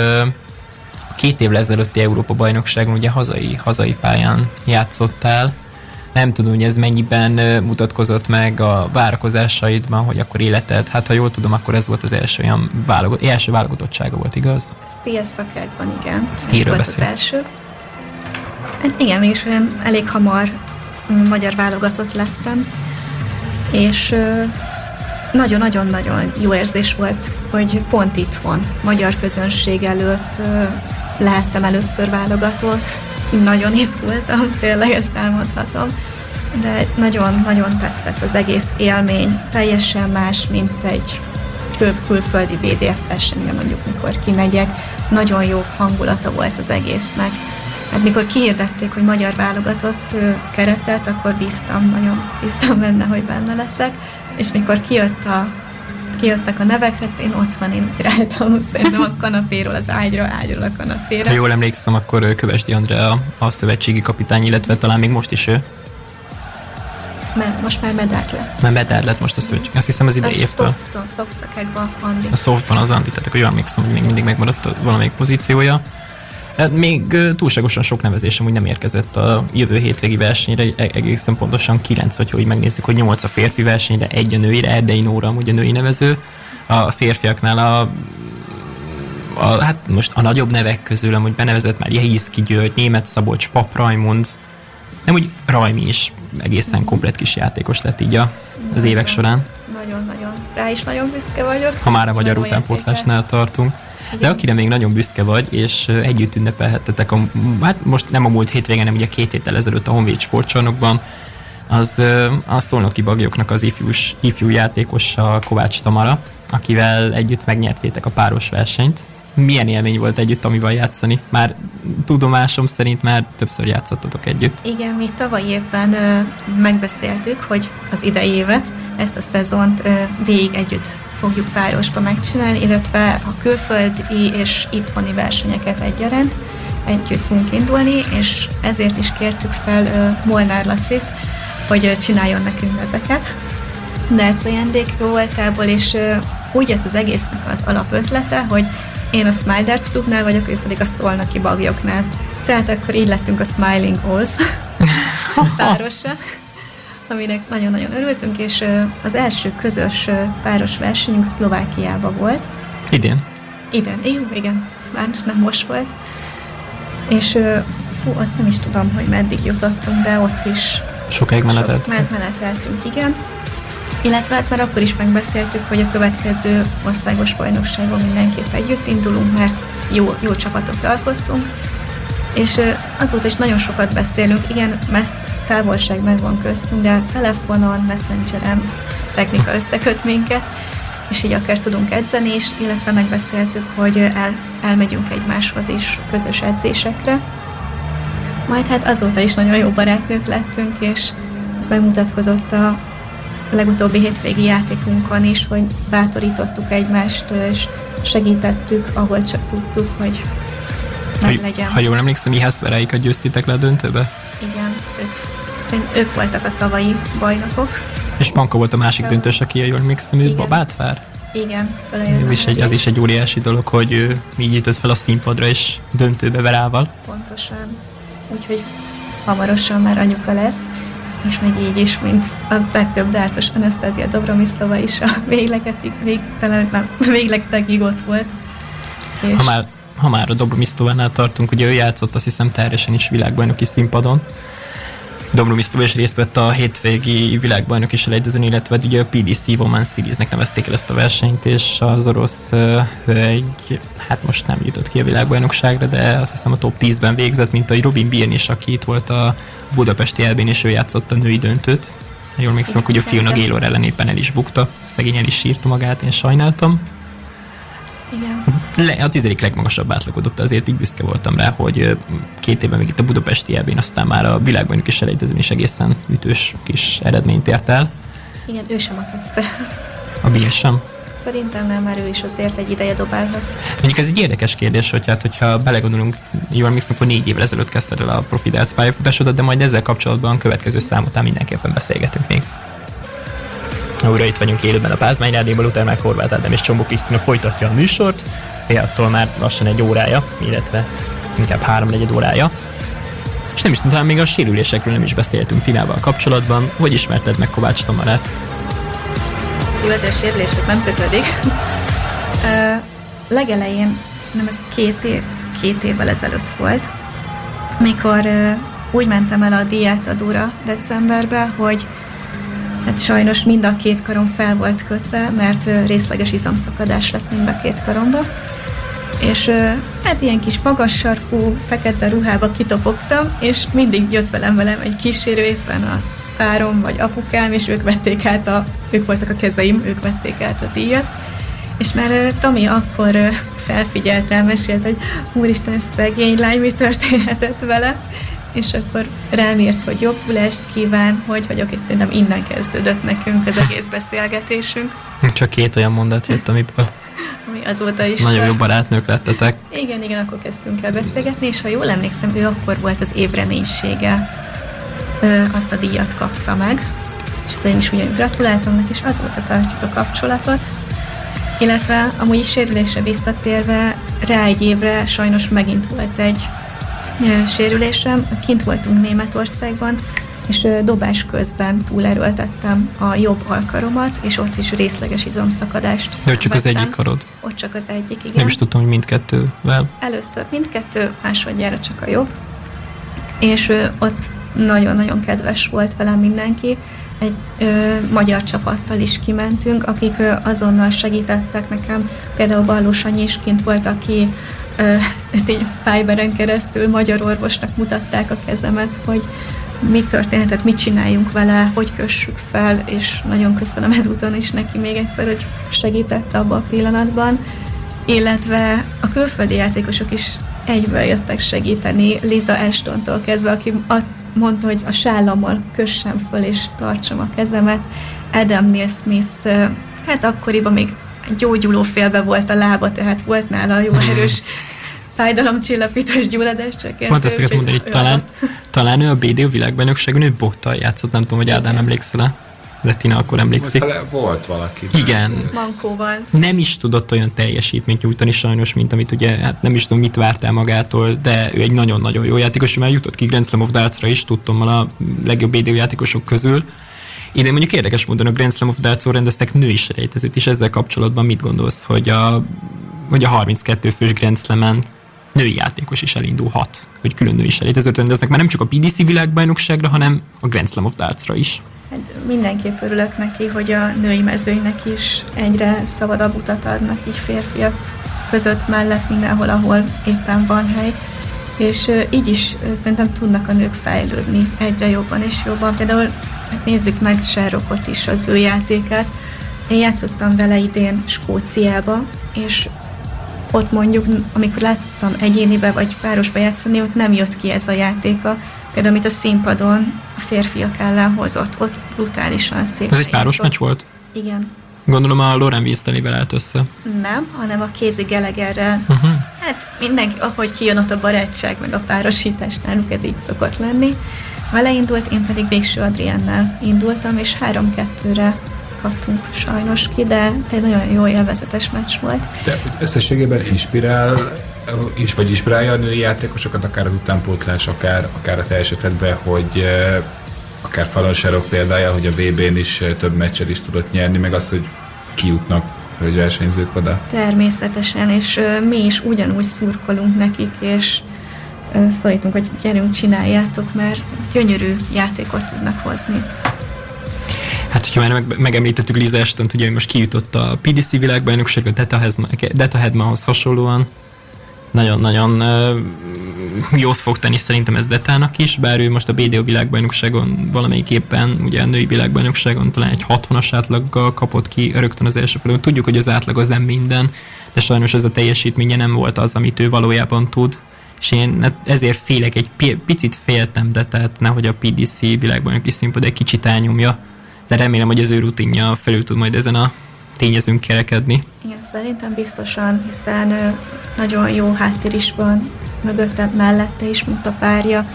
két évvel ezelőtti Európa-bajnokságon ugye hazai, hazai pályán játszottál. Nem tudom, hogy ez mennyiben mutatkozott meg a várakozásaidban, hogy akkor életed, hát ha jól tudom, akkor ez volt az első olyan válogat, első válogatottsága volt, igaz? Steel szakákban, igen. Steel ez volt beszél. az első. Hát igen, és elég hamar mm, magyar válogatott lettem, és nagyon-nagyon-nagyon jó érzés volt, hogy pont itthon, magyar közönség előtt lehettem először válogatott. Nagyon izgultam, tényleg ezt elmondhatom. De nagyon-nagyon tetszett az egész élmény. Teljesen más, mint egy kül- külföldi VDF versenyre mondjuk, mikor kimegyek. Nagyon jó hangulata volt az egésznek. Hát mikor kihirdették, hogy magyar válogatott keretet, akkor bíztam, nagyon bíztam benne, hogy benne leszek. És mikor kijött a kijöttek a nevek, hát én ott van, én ugráltam szerintem a kanapéról az ágyra, ágyról a kanapéra. Ha jól emlékszem, akkor Kövesdi Andrea a, a szövetségi kapitány, illetve talán még most is ő. Mert most már medár lett. Mert medár lett most a szövetség. Azt hiszem az idei A évtől. softon, softszakákban Andi. A softban az Andi, tehát akkor jól emlékszem, hogy még mindig megmaradt a valamelyik pozíciója. Hát még túlságosan sok nevezésem úgy nem érkezett a jövő hétvégi versenyre, e- egészen pontosan 9, vagy hogy megnézzük, hogy 8 a férfi versenyre, egy a nőire, Erdei Nóra amúgy a női nevező. A férfiaknál a a, hát most a nagyobb nevek közül, amúgy benevezett már Jehiszki György, Német Szabolcs, Pap Rajmund, nem úgy Rajmi is egészen komplet kis játékos lett így a, az évek során, Nagyon-nagyon. Rá is nagyon büszke vagyok. ha már a magyar utánpótlásnál tartunk. De Igen. akire még nagyon büszke vagy, és együtt ünnepelhettetek, a, hát most nem a múlt hétvégen, hanem ugye két héttel ezelőtt a Honvéd sportcsarnokban, az a szolnoki bagyoknak az ifjús, ifjú játékosa Kovács Tamara, akivel együtt megnyertétek a páros versenyt. Milyen élmény volt együtt, amivel játszani? Már tudomásom szerint már többször játszottatok együtt. Igen, mi tavaly évben ö, megbeszéltük, hogy az idei évet, ezt a szezont ö, végig együtt fogjuk párosba megcsinálni, illetve a külföldi és itthoni versenyeket egyaránt együtt fogunk indulni, és ezért is kértük fel ö, Molnár Lacit, hogy ö, csináljon nekünk ezeket. Derc ajándék voltából, és ö, úgy jött az egésznek az alapötlete, hogy én a Smile Darts vagyok, ő pedig a Szolnoki bagyoknál. Tehát akkor így lettünk a Smiling Halls párosa, aminek nagyon-nagyon örültünk, és az első közös páros versenyünk Szlovákiában volt. Idén. Idén, jó, igen, már nem most volt. És fú, ott nem is tudom, hogy meddig jutottunk, de ott is Sokáig menetelt. sok- meneteltünk, igen. Illetve hát már akkor is megbeszéltük, hogy a következő országos bajnokságon mindenképp együtt indulunk, mert jó, jó csapatot alkottunk. És azóta is nagyon sokat beszélünk, igen, messz távolság megvan köztünk, de telefonon, messengeren technika összeköt minket, és így akár tudunk edzeni is, illetve megbeszéltük, hogy el, elmegyünk egymáshoz is közös edzésekre. Majd hát azóta is nagyon jó barátnők lettünk, és ez megmutatkozott a legutóbbi hétvégi játékunkon is, hogy bátorítottuk egymást, és segítettük, ahol csak tudtuk, hogy meg Ha, legyen. ha jól emlékszem, Iheszveráikat győztitek le a döntőbe? Igen, ők, szerint ők voltak a tavalyi bajnokok. És Panka volt a másik döntős, aki a jól emlékszem, ő Igen. babát vár? Igen, Ez is, egy, az is egy óriási dolog, hogy ő így jutott fel a színpadra, és döntőbe verával. Pontosan. Úgyhogy hamarosan már anyuka lesz, és még így is, mint a legtöbb dártos Anasztázia Dobromiszlova is a véglegetig, végtelen, nem, véglegetig ott volt. És Ha már, ha már a Dobromisztovánál tartunk, ugye ő játszott azt hiszem teljesen is világbajnoki színpadon. Dobromisztova is részt vett a hétvégi világbajnoki selejtezőn, illetve ugye a PDC Woman Series-nek nevezték el ezt a versenyt, és az orosz hölgy, hát most nem jutott ki a világbajnokságra, de azt hiszem a top 10-ben végzett, mint a Robin Byrne is, aki itt volt a budapesti elbén, és ő játszott a női döntőt. Jól emlékszem, hogy a Fiona Gaylor ellen éppen el is bukta, szegény el is sírta magát, én sajnáltam. Igen, Le, a tizedik legmagasabb átlagot dobta, azért így büszke voltam rá, hogy két évben még itt a budapesti elbén, aztán már a világbajnoki selejtezőn is egészen ütős kis eredményt ért el. igen, ő sem a kezdte. A Bill sem. Szerintem nem, már ő is azért egy ideje dobálhat. Mondjuk ez egy érdekes kérdés, hogy hát, hogyha belegondolunk, jól emlékszem, hogy négy évvel ezelőtt kezdted el a profi darts pályafutásodat, de majd ezzel kapcsolatban következő számotán mindenképpen beszélgetünk még. Újra itt vagyunk élőben a Pázmány Rádióban, utána már Horváth Ádám és Csombó Krisztina folytatja a műsort. Fél már lassan egy órája, illetve inkább három negyed órája. És nem is talán még a sérülésekről nem is beszéltünk Tinával kapcsolatban. Hogy ismerted meg Kovács Tamarát? Jó, a sérüléshez nem kötődik. uh, legelején, szerintem ez két, év, két évvel ezelőtt volt, mikor uh, úgy mentem el a diátadóra decemberbe, hogy Hát sajnos mind a két karom fel volt kötve, mert részleges izomszakadás lett mind a két karomba. És hát ilyen kis magas sarkú, fekete ruhába kitopogtam, és mindig jött velem velem egy kísérő, éppen a párom vagy apukám, és ők vették át a, ők voltak a kezeim, ők vették át a díjat. És már Tami akkor felfigyeltem, mesélt, hogy úristen, szegény lány, mi történhetett vele és akkor rám írt, hogy jobbulást kíván, hogy vagyok, és szerintem innen kezdődött nekünk az egész beszélgetésünk. Csak két olyan mondat jött, ami ami azóta is... Nagyon jó barátnők lettetek. Igen, igen, akkor kezdtünk el beszélgetni, és ha jól emlékszem, ő akkor volt az évreménysége. Ö, azt a díjat kapta meg, és akkor én is ugyanúgy gratuláltam neki, és azóta tartjuk a kapcsolatot. Illetve amúgy is sérülésre visszatérve, rá egy évre sajnos megint volt egy sérülésem. Kint voltunk Németországban, és dobás közben túlerőltettem a jobb alkaromat, és ott is részleges izomszakadást Jó, csak az egyik karod? Ott csak az egyik, igen. Nem is tudtam, hogy mindkettővel. Először mindkettő, másodjára csak a jobb. És ott nagyon-nagyon kedves volt velem mindenki. Egy ö, magyar csapattal is kimentünk, akik ö, azonnal segítettek nekem. Például Ballós Anyi is kint volt, aki így Fiberen keresztül magyar orvosnak mutatták a kezemet, hogy mi történhetett, mit csináljunk vele, hogy kössük fel, és nagyon köszönöm ezúton is neki még egyszer, hogy segített abban a pillanatban. Illetve a külföldi játékosok is egyből jöttek segíteni, Liza Ashtontól kezdve, aki mondta, hogy a sállammal kössem föl és tartsam a kezemet. Adam Neil Smith, hát akkoriban még gyógyuló félbe volt a lába, tehát volt nála jó mhm. erős fájdalomcsillapítós gyulladás csökkentő. Pont ezt mondani, hogy talán, talán ő a BD világbajnokságon ő bottal játszott, nem tudom, hogy Ádám emlékszel de Tina akkor emlékszik. Volt valaki. Igen. Mankóval. Nem is tudott olyan teljesítményt nyújtani sajnos, mint amit ugye, hát nem is tudom, mit vártál magától, de ő egy nagyon-nagyon jó játékos, mert jutott ki Grand Slam of Darts-ra is, tudtam a legjobb BD játékosok közül. Ide mondjuk érdekes módon a Grand Slam of Darts-on rendeztek női selejtezőt, és ezzel kapcsolatban mit gondolsz, hogy a, hogy a 32 fős Grand Slam-en női játékos is elindulhat, hogy külön női selejtezőt rendeznek, mert nem csak a PDC világbajnokságra, hanem a Grand Slam of Darts-ra is. Hát mindenképp örülök neki, hogy a női mezőnynek is egyre szabadabb utat adnak így férfiak között mellett mindenhol, ahol éppen van hely. És így is szerintem tudnak a nők fejlődni egyre jobban és jobban. Például nézzük meg Sherrockot is, az ő játékát. Én játszottam vele idén Skóciába, és ott mondjuk, amikor láttam egyénibe vagy párosba játszani, ott nem jött ki ez a játéka. Például, amit a színpadon a férfiak ellen hozott, ott brutálisan szép. Ez egy páros meccs volt? Igen. Gondolom a Loren Víztelével állt össze. Nem, hanem a Kézi Gelegerrel. Uh-huh. Hát mindenki, ahogy kijön ott a barátság, meg a párosítás náluk, ez így szokott lenni. Vele indult, én pedig végső Adriennel indultam, és három-kettőre kaptunk sajnos ki, de egy nagyon jó élvezetes meccs volt. De összességében inspirál is, vagy inspirálja a női játékosokat, akár az utánpótlás, akár, akár a te esetedben, hogy eh, akár Falonsárok példája, hogy a VB-n is eh, több meccset is tudott nyerni, meg az, hogy kijutnak hogy versenyzők oda. Természetesen, és mi is ugyanúgy szurkolunk nekik, és szólítunk, hogy gyerünk, csináljátok, mert gyönyörű játékot tudnak hozni. Hát, hogyha már meg, megemlítettük Liza Eston, ugye most kijutott a PDC világbajnokság, a Deta Hedmanhoz hasonlóan, nagyon-nagyon uh, jót fog tenni szerintem ez Detának is, bár ő most a BDO világbajnokságon valamelyik éppen, ugye a női világbajnokságon talán egy 60-as átlaggal kapott ki rögtön az első felül. Tudjuk, hogy az átlag az nem minden, de sajnos ez a teljesítménye nem volt az, amit ő valójában tud és én hát ezért félek, egy picit féltem, de tehát nehogy a PDC világbajnoki színpad egy kicsit elnyomja, de remélem, hogy az ő rutinja felül tud majd ezen a tényezünk kerekedni. Igen, szerintem biztosan, hiszen nagyon jó háttér is van mögötte, mellette is, mint a párja,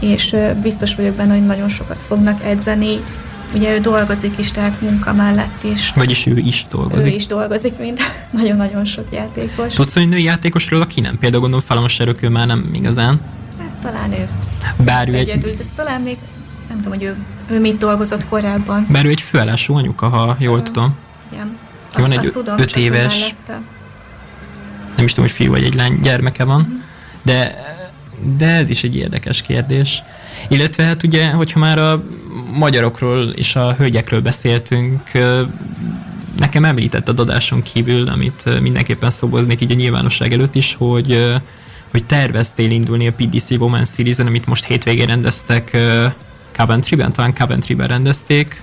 és biztos vagyok benne, hogy nagyon sokat fognak edzeni, ugye ő dolgozik is, tehát munka mellett is. Vagyis ő is dolgozik. Ő is dolgozik, mint nagyon-nagyon sok játékos. Tudsz hogy női játékosról, aki nem? Például gondolom Falon ő már nem igazán. Hát talán ő. Bár ő egy... Egyedül, ez talán még nem tudom, hogy ő, ő mit dolgozott korábban. Bár ő egy főállású anyuka, ha jól uh, tudom. Igen. Azt, van egy azt tudom, öt éves, nem is tudom, hogy fiú vagy egy lány gyermeke van, uh-huh. de de ez is egy érdekes kérdés. Illetve hát ugye, hogyha már a magyarokról és a hölgyekről beszéltünk, nekem említett a adáson kívül, amit mindenképpen szoboznék így a nyilvánosság előtt is, hogy, hogy terveztél indulni a PDC Women series amit most hétvégén rendeztek Coventry-ben, talán Coventry-ben rendezték.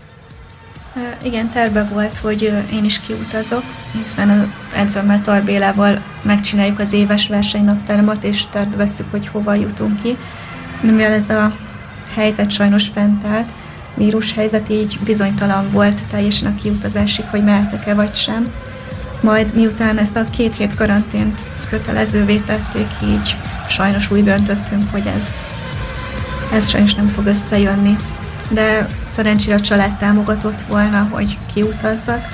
Igen, terve volt, hogy én is kiutazok, hiszen az edzőmmel Tarbélával megcsináljuk az éves versenynaptáramat, és tervezzük, hogy hova jutunk ki. De mivel ez a helyzet sajnos fent állt, vírus helyzet így bizonytalan volt teljesen a kiutazásig, hogy mehetek-e vagy sem. Majd miután ezt a két hét karantént kötelezővé tették, így sajnos úgy döntöttünk, hogy ez, ez sajnos nem fog összejönni. De szerencsére a család támogatott volna, hogy kiutazzak,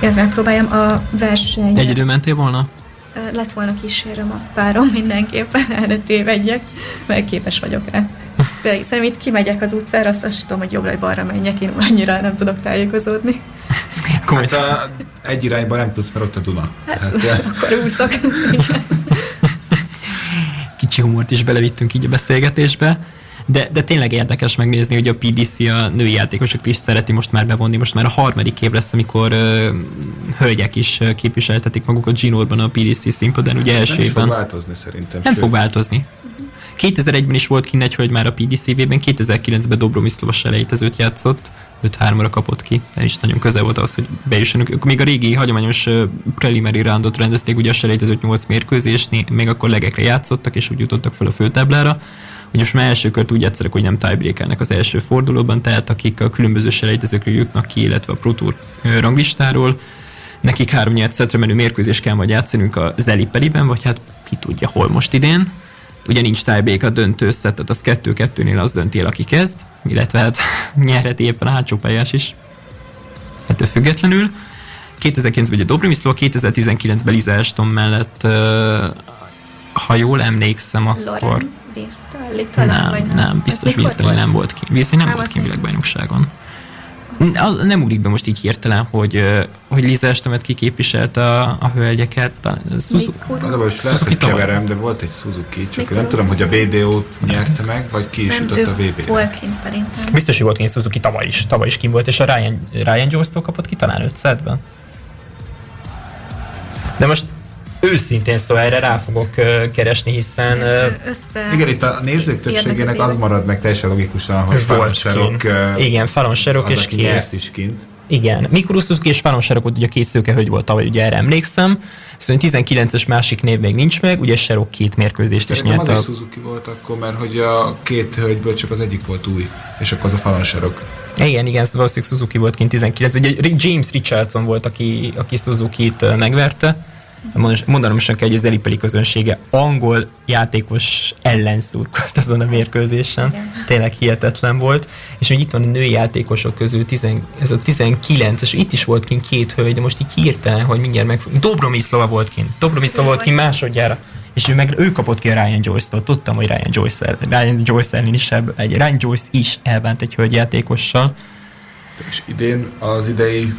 illetve megpróbáljam a verseny... Egyedül mentél volna? Lett volna kísérem a párom mindenképpen, erre tévedjek, mert képes vagyok rá. De hiszen itt kimegyek az utcára, azt, azt tudom, hogy jobbra vagy balra menjek, én annyira nem tudok tájékozódni. Hát a, egy irányba nem tudsz, mert ott a Duna. Hát, hát akkor úszok. Kicsi humort is belevittünk így a beszélgetésbe. De, de tényleg érdekes megnézni, hogy a PDC a női játékosok is szereti most már bevonni. Most már a harmadik év lesz, amikor uh, hölgyek is képviseltetik magukat zsinórban a PDC színpadon, ugye első nem évben. Nem fog változni szerintem. Nem sőt. fog változni. 2001-ben is volt kint egy hölgy már a PDC-ben, 2009-ben Dobromiszlova selejtezőt játszott, 5-3-ra kapott ki, de is nagyon közel volt az, hogy bejussanak. Még a régi hagyományos preliminary roundot rendezték, ugye a selejtezőt 8 mérkőzésni, még akkor legekre játszottak, és úgy jutottak fel a főtáblára. Ugye most már első kört úgy egyszerűen, hogy nem tiebreakernek az első fordulóban, tehát akik a különböző selejtezőkről jutnak ki, illetve a Pro Tour ranglistáról, nekik három nyert szetre menő mérkőzés kell majd játszanunk a Zelipeliben, vagy hát ki tudja hol most idén ugye nincs tiebreak a döntő össze, tehát az kettő-kettőnél az dönti el, aki kezd, illetve hát nyerheti éppen a hátsó pályás is. Ettől függetlenül. 2009-ben ugye Dobrimiszló, 2019-ben Liza Ashton mellett, ha jól emlékszem, akkor... talán, nem, nem, biztos Víztali nem volt ki. Víztali nem, nem volt ki világbajnokságon. Az nem úrik be most így hirtelen, hogy, hogy Liza Estemet kiképviselt a, a hölgyeket. Talán Suzuki. De most lehet, hogy keverem, de volt egy Suzuki, csak Mikor nem tudom, hogy a BDO-t nyerte meg, vagy ki is nem, jutott a vb Volt kint szerintem. Biztos, hogy volt kint Suzuki tavaly is. Tavaly is kint volt, és a Ryan, Ryan Jones-tól kapott ki talán 5 ben De most őszintén szóval erre rá fogok keresni, hiszen... Össze... Igen, itt a nézők többségének az, az marad meg teljesen logikusan, hogy. Uh, Igen, Fallon Sherrock és ki is kint. Igen, Mikuru Suzuki és Fallon Sherrock ugye két szőke hölgy volt tavaly, ugye erre emlékszem. Szóval 19-es másik név még nincs meg, ugye Sherrock két mérkőzést is nyert. Az a... Suzuki volt akkor, mert hogy a két hölgyből csak az egyik volt új, és akkor az a Fallon Sherrock. Igen, igen, valószínűleg Suzuki volt kint 19, ugye James Richardson volt, aki, aki Suzuki-t megverte mondanom sem kell, hogy az Elipeli közönsége angol játékos ellen szurkolt azon a mérkőzésen. Igen. Tényleg hihetetlen volt. És hogy itt van a női játékosok közül, tizen, ez a 19, és itt is volt kint két hölgy, de most így hirtelen, hogy mindjárt meg... Dobromiszlova volt kint. Dobromiszlova volt kint másodjára. És ő, meg, ő kapott ki a Ryan Joyce-tól. Tudtam, hogy Ryan Joyce, Ryan Joyce ellen is, egy, Ryan Joyce is elbánt egy hölgyjátékossal. És idén az idei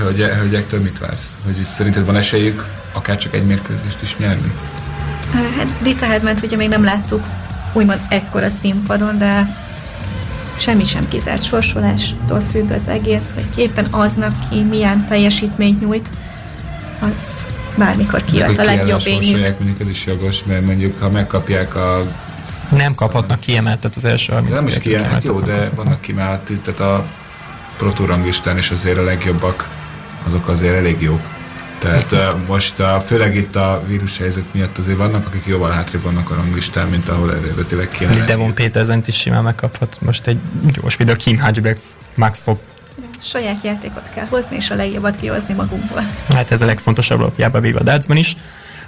hölgye, hölgyektől mit vársz? Hogy szerinted van esélyük akár csak egy mérkőzést is nyerni? Hát Dita Hedment ugye még nem láttuk úgymond ekkora színpadon, de semmi sem kizárt sorsolástól függ az egész, hogy éppen aznap ki milyen teljesítményt nyújt, az bármikor kijött a legjobb ényük. mondjuk ez is jogos, mert mondjuk ha megkapják a nem kaphatnak kiemeltet az első 30 Nem is kiemelt, hát jó, de vannak kiemelt, tehát a protórangistán is azért a legjobbak, azok azért elég jók. Tehát uh, most uh, főleg itt a vírushelyzet miatt azért vannak, akik jóval hátrébb vannak a ranglistán, mint ahol eredetileg kéne. De Devon Petersen is simán megkaphat most egy gyors, például Kim Hatchback, Max Hopp. Saját játékot kell hozni, és a legjobbat kihozni magunkból. Hát ez a legfontosabb alapjába véve a dartsban is.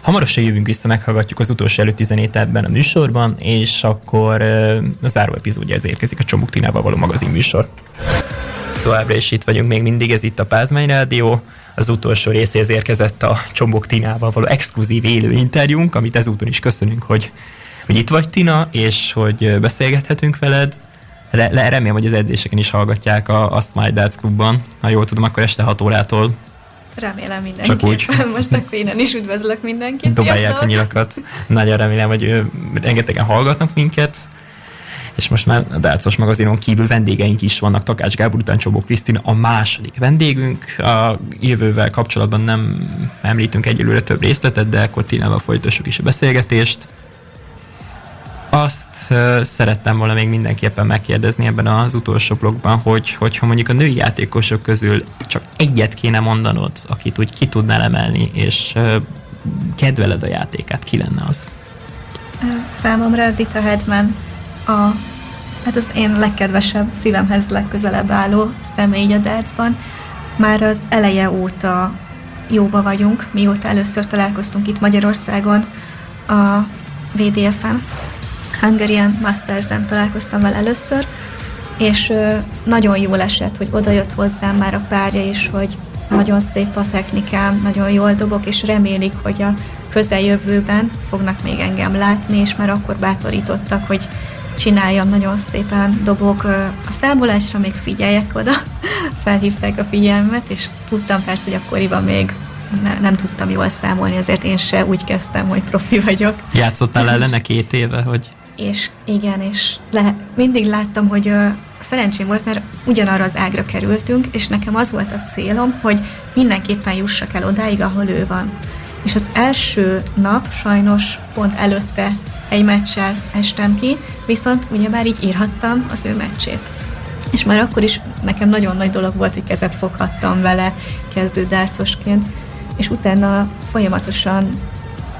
Hamarosan jövünk vissza, meghallgatjuk az utolsó előtt ebben a műsorban, és akkor az záró epizódja ez érkezik a Csombuk Tinával való magazin műsor. Továbbra is itt vagyunk még mindig, ez itt a Pázmány Rádió. Az utolsó részéhez érkezett a Csombok Tinával való exkluzív élő interjúnk, amit ezúton is köszönünk, hogy, hogy itt vagy Tina, és hogy beszélgethetünk veled. Le, remélem, hogy az edzéseken is hallgatják a, a Smile Dance Clubban. Ha jól tudom, akkor este 6 órától Remélem mindenki. Csak úgy. Most akkor innen is üdvözlök mindenkit. Dobálják a nyilakat. Nagyon remélem, hogy rengetegen hallgatnak minket és most már a Dácos magazinon kívül vendégeink is vannak, Takács Gábor után Csobó Krisztina a második vendégünk. A jövővel kapcsolatban nem említünk egyelőre több részletet, de akkor Tinával folytassuk is a beszélgetést. Azt szerettem volna még mindenképpen megkérdezni ebben az utolsó blogban, hogy hogyha mondjuk a női játékosok közül csak egyet kéne mondanod, akit úgy ki tudnál emelni, és kedveled a játékát, ki lenne az? Számomra Dita Hedman a, hát az én legkedvesebb, szívemhez legközelebb álló személy a dartsban. Már az eleje óta jóba vagyunk, mióta először találkoztunk itt Magyarországon a VDF-en. Hungarian Masters-en találkoztam vele először, és nagyon jól esett, hogy oda jött hozzám már a párja is, hogy nagyon szép a technikám, nagyon jól dobok, és remélik, hogy a közeljövőben fognak még engem látni, és már akkor bátorítottak, hogy csináljam, nagyon szépen dobok a számolásra, még figyeljek oda, felhívták a figyelmet, és tudtam persze, hogy akkoriban még ne, nem tudtam jól számolni, azért én se úgy kezdtem, hogy profi vagyok. Játszottál ellene két éve, hogy... És igen, és le, mindig láttam, hogy uh, szerencsém volt, mert ugyanarra az ágra kerültünk, és nekem az volt a célom, hogy mindenképpen jussak el odáig, ahol ő van. És az első nap sajnos pont előtte egy meccsel estem ki, viszont ugye már így írhattam az ő meccsét. És már akkor is nekem nagyon nagy dolog volt, hogy kezet foghattam vele kezdő dárcosként, és utána folyamatosan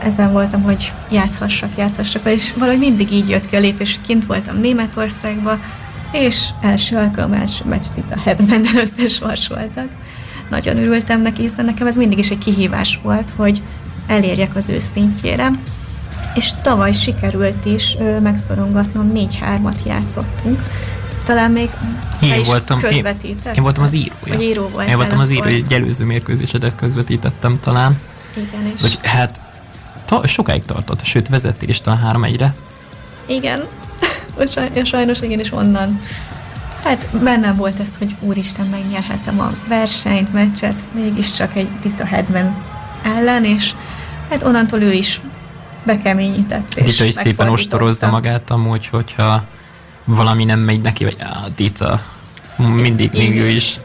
ezen voltam, hogy játszhassak, játszhassak, és valahogy mindig így jött ki a lépés. Kint voltam Németországba, és első alkalom, első meccs itt a headben sorsoltak. Nagyon örültem neki, hiszen nekem ez mindig is egy kihívás volt, hogy elérjek az ő szintjére, és tavaly sikerült is ö, megszorongatnom, 4-3-at játszottunk. Talán még én voltam, én, én voltam az író. Vagy író volt. Én voltam az író, egy előző mérkőzésedet közvetítettem talán. Igen, és... Hogy hát ta, sokáig tartott, sőt vezettél is talán 3 1 Igen, sajnos igen, és onnan Hát bennem volt ez, hogy úristen, megnyerhetem a versenyt, meccset, mégiscsak egy Dita Hedman ellen, és hát onnantól ő is bekeményített. Dita is szépen ostorozza magát amúgy, hogyha valami nem megy neki, vagy á, Dita, mindig Igen. még ő is.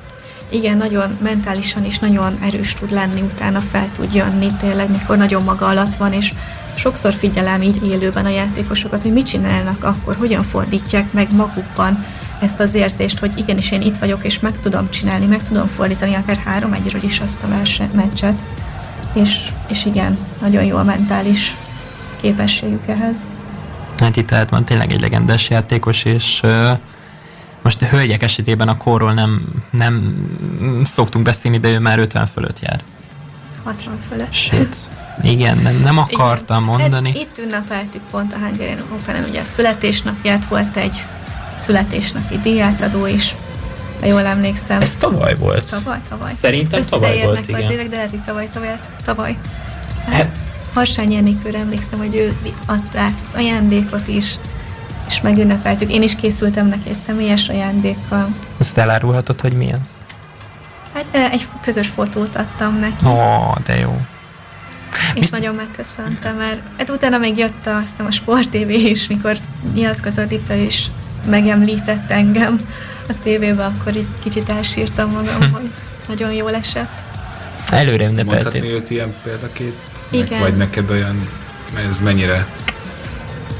Igen, nagyon mentálisan is nagyon erős tud lenni, utána fel tud jönni tényleg, mikor nagyon maga alatt van, és sokszor figyelem így élőben a játékosokat, hogy mit csinálnak akkor, hogyan fordítják meg magukban ezt az érzést, hogy igenis én itt vagyok, és meg tudom csinálni, meg tudom fordítani akár három egyről is azt a meccset. És, és igen, nagyon jó a mentális képességük ehhez. Hát itt tehát van tényleg egy legendás játékos, és uh, most a hölgyek esetében a korról nem, nem szoktunk beszélni, de ő már 50 fölött jár. 60 fölött. Sőt, igen, nem, nem akartam igen. mondani. Hát itt ünnepeltük pont a Hungarian open ugye a születésnapját volt egy születésnapi díjátadó is, ha jól emlékszem. Ez tavaly volt. Tavaly, tavaly. Szerintem tavaly volt, igen. az évek, de lehet, hogy tavaly, tavaly. tavaly. Hát, Harsány Enikőre emlékszem, hogy ő adta át az ajándékot is, és megünnepeltük. Én is készültem neki egy személyes ajándékkal. Azt elárulhatod, hogy mi az? Hát egy közös fotót adtam neki. Ó, oh, de jó. És Mit? nagyon megköszöntem, mert hát utána még jött a, azt hiszem, a Sport TV is, mikor nyilatkozott itt, és megemlített engem a tévébe, akkor így kicsit elsírtam magam, hm. hogy nagyon jól esett. Előre ünnepeltél. Mondhatni őt ilyen példaként? Igen. Vagy neked olyan, ez mennyire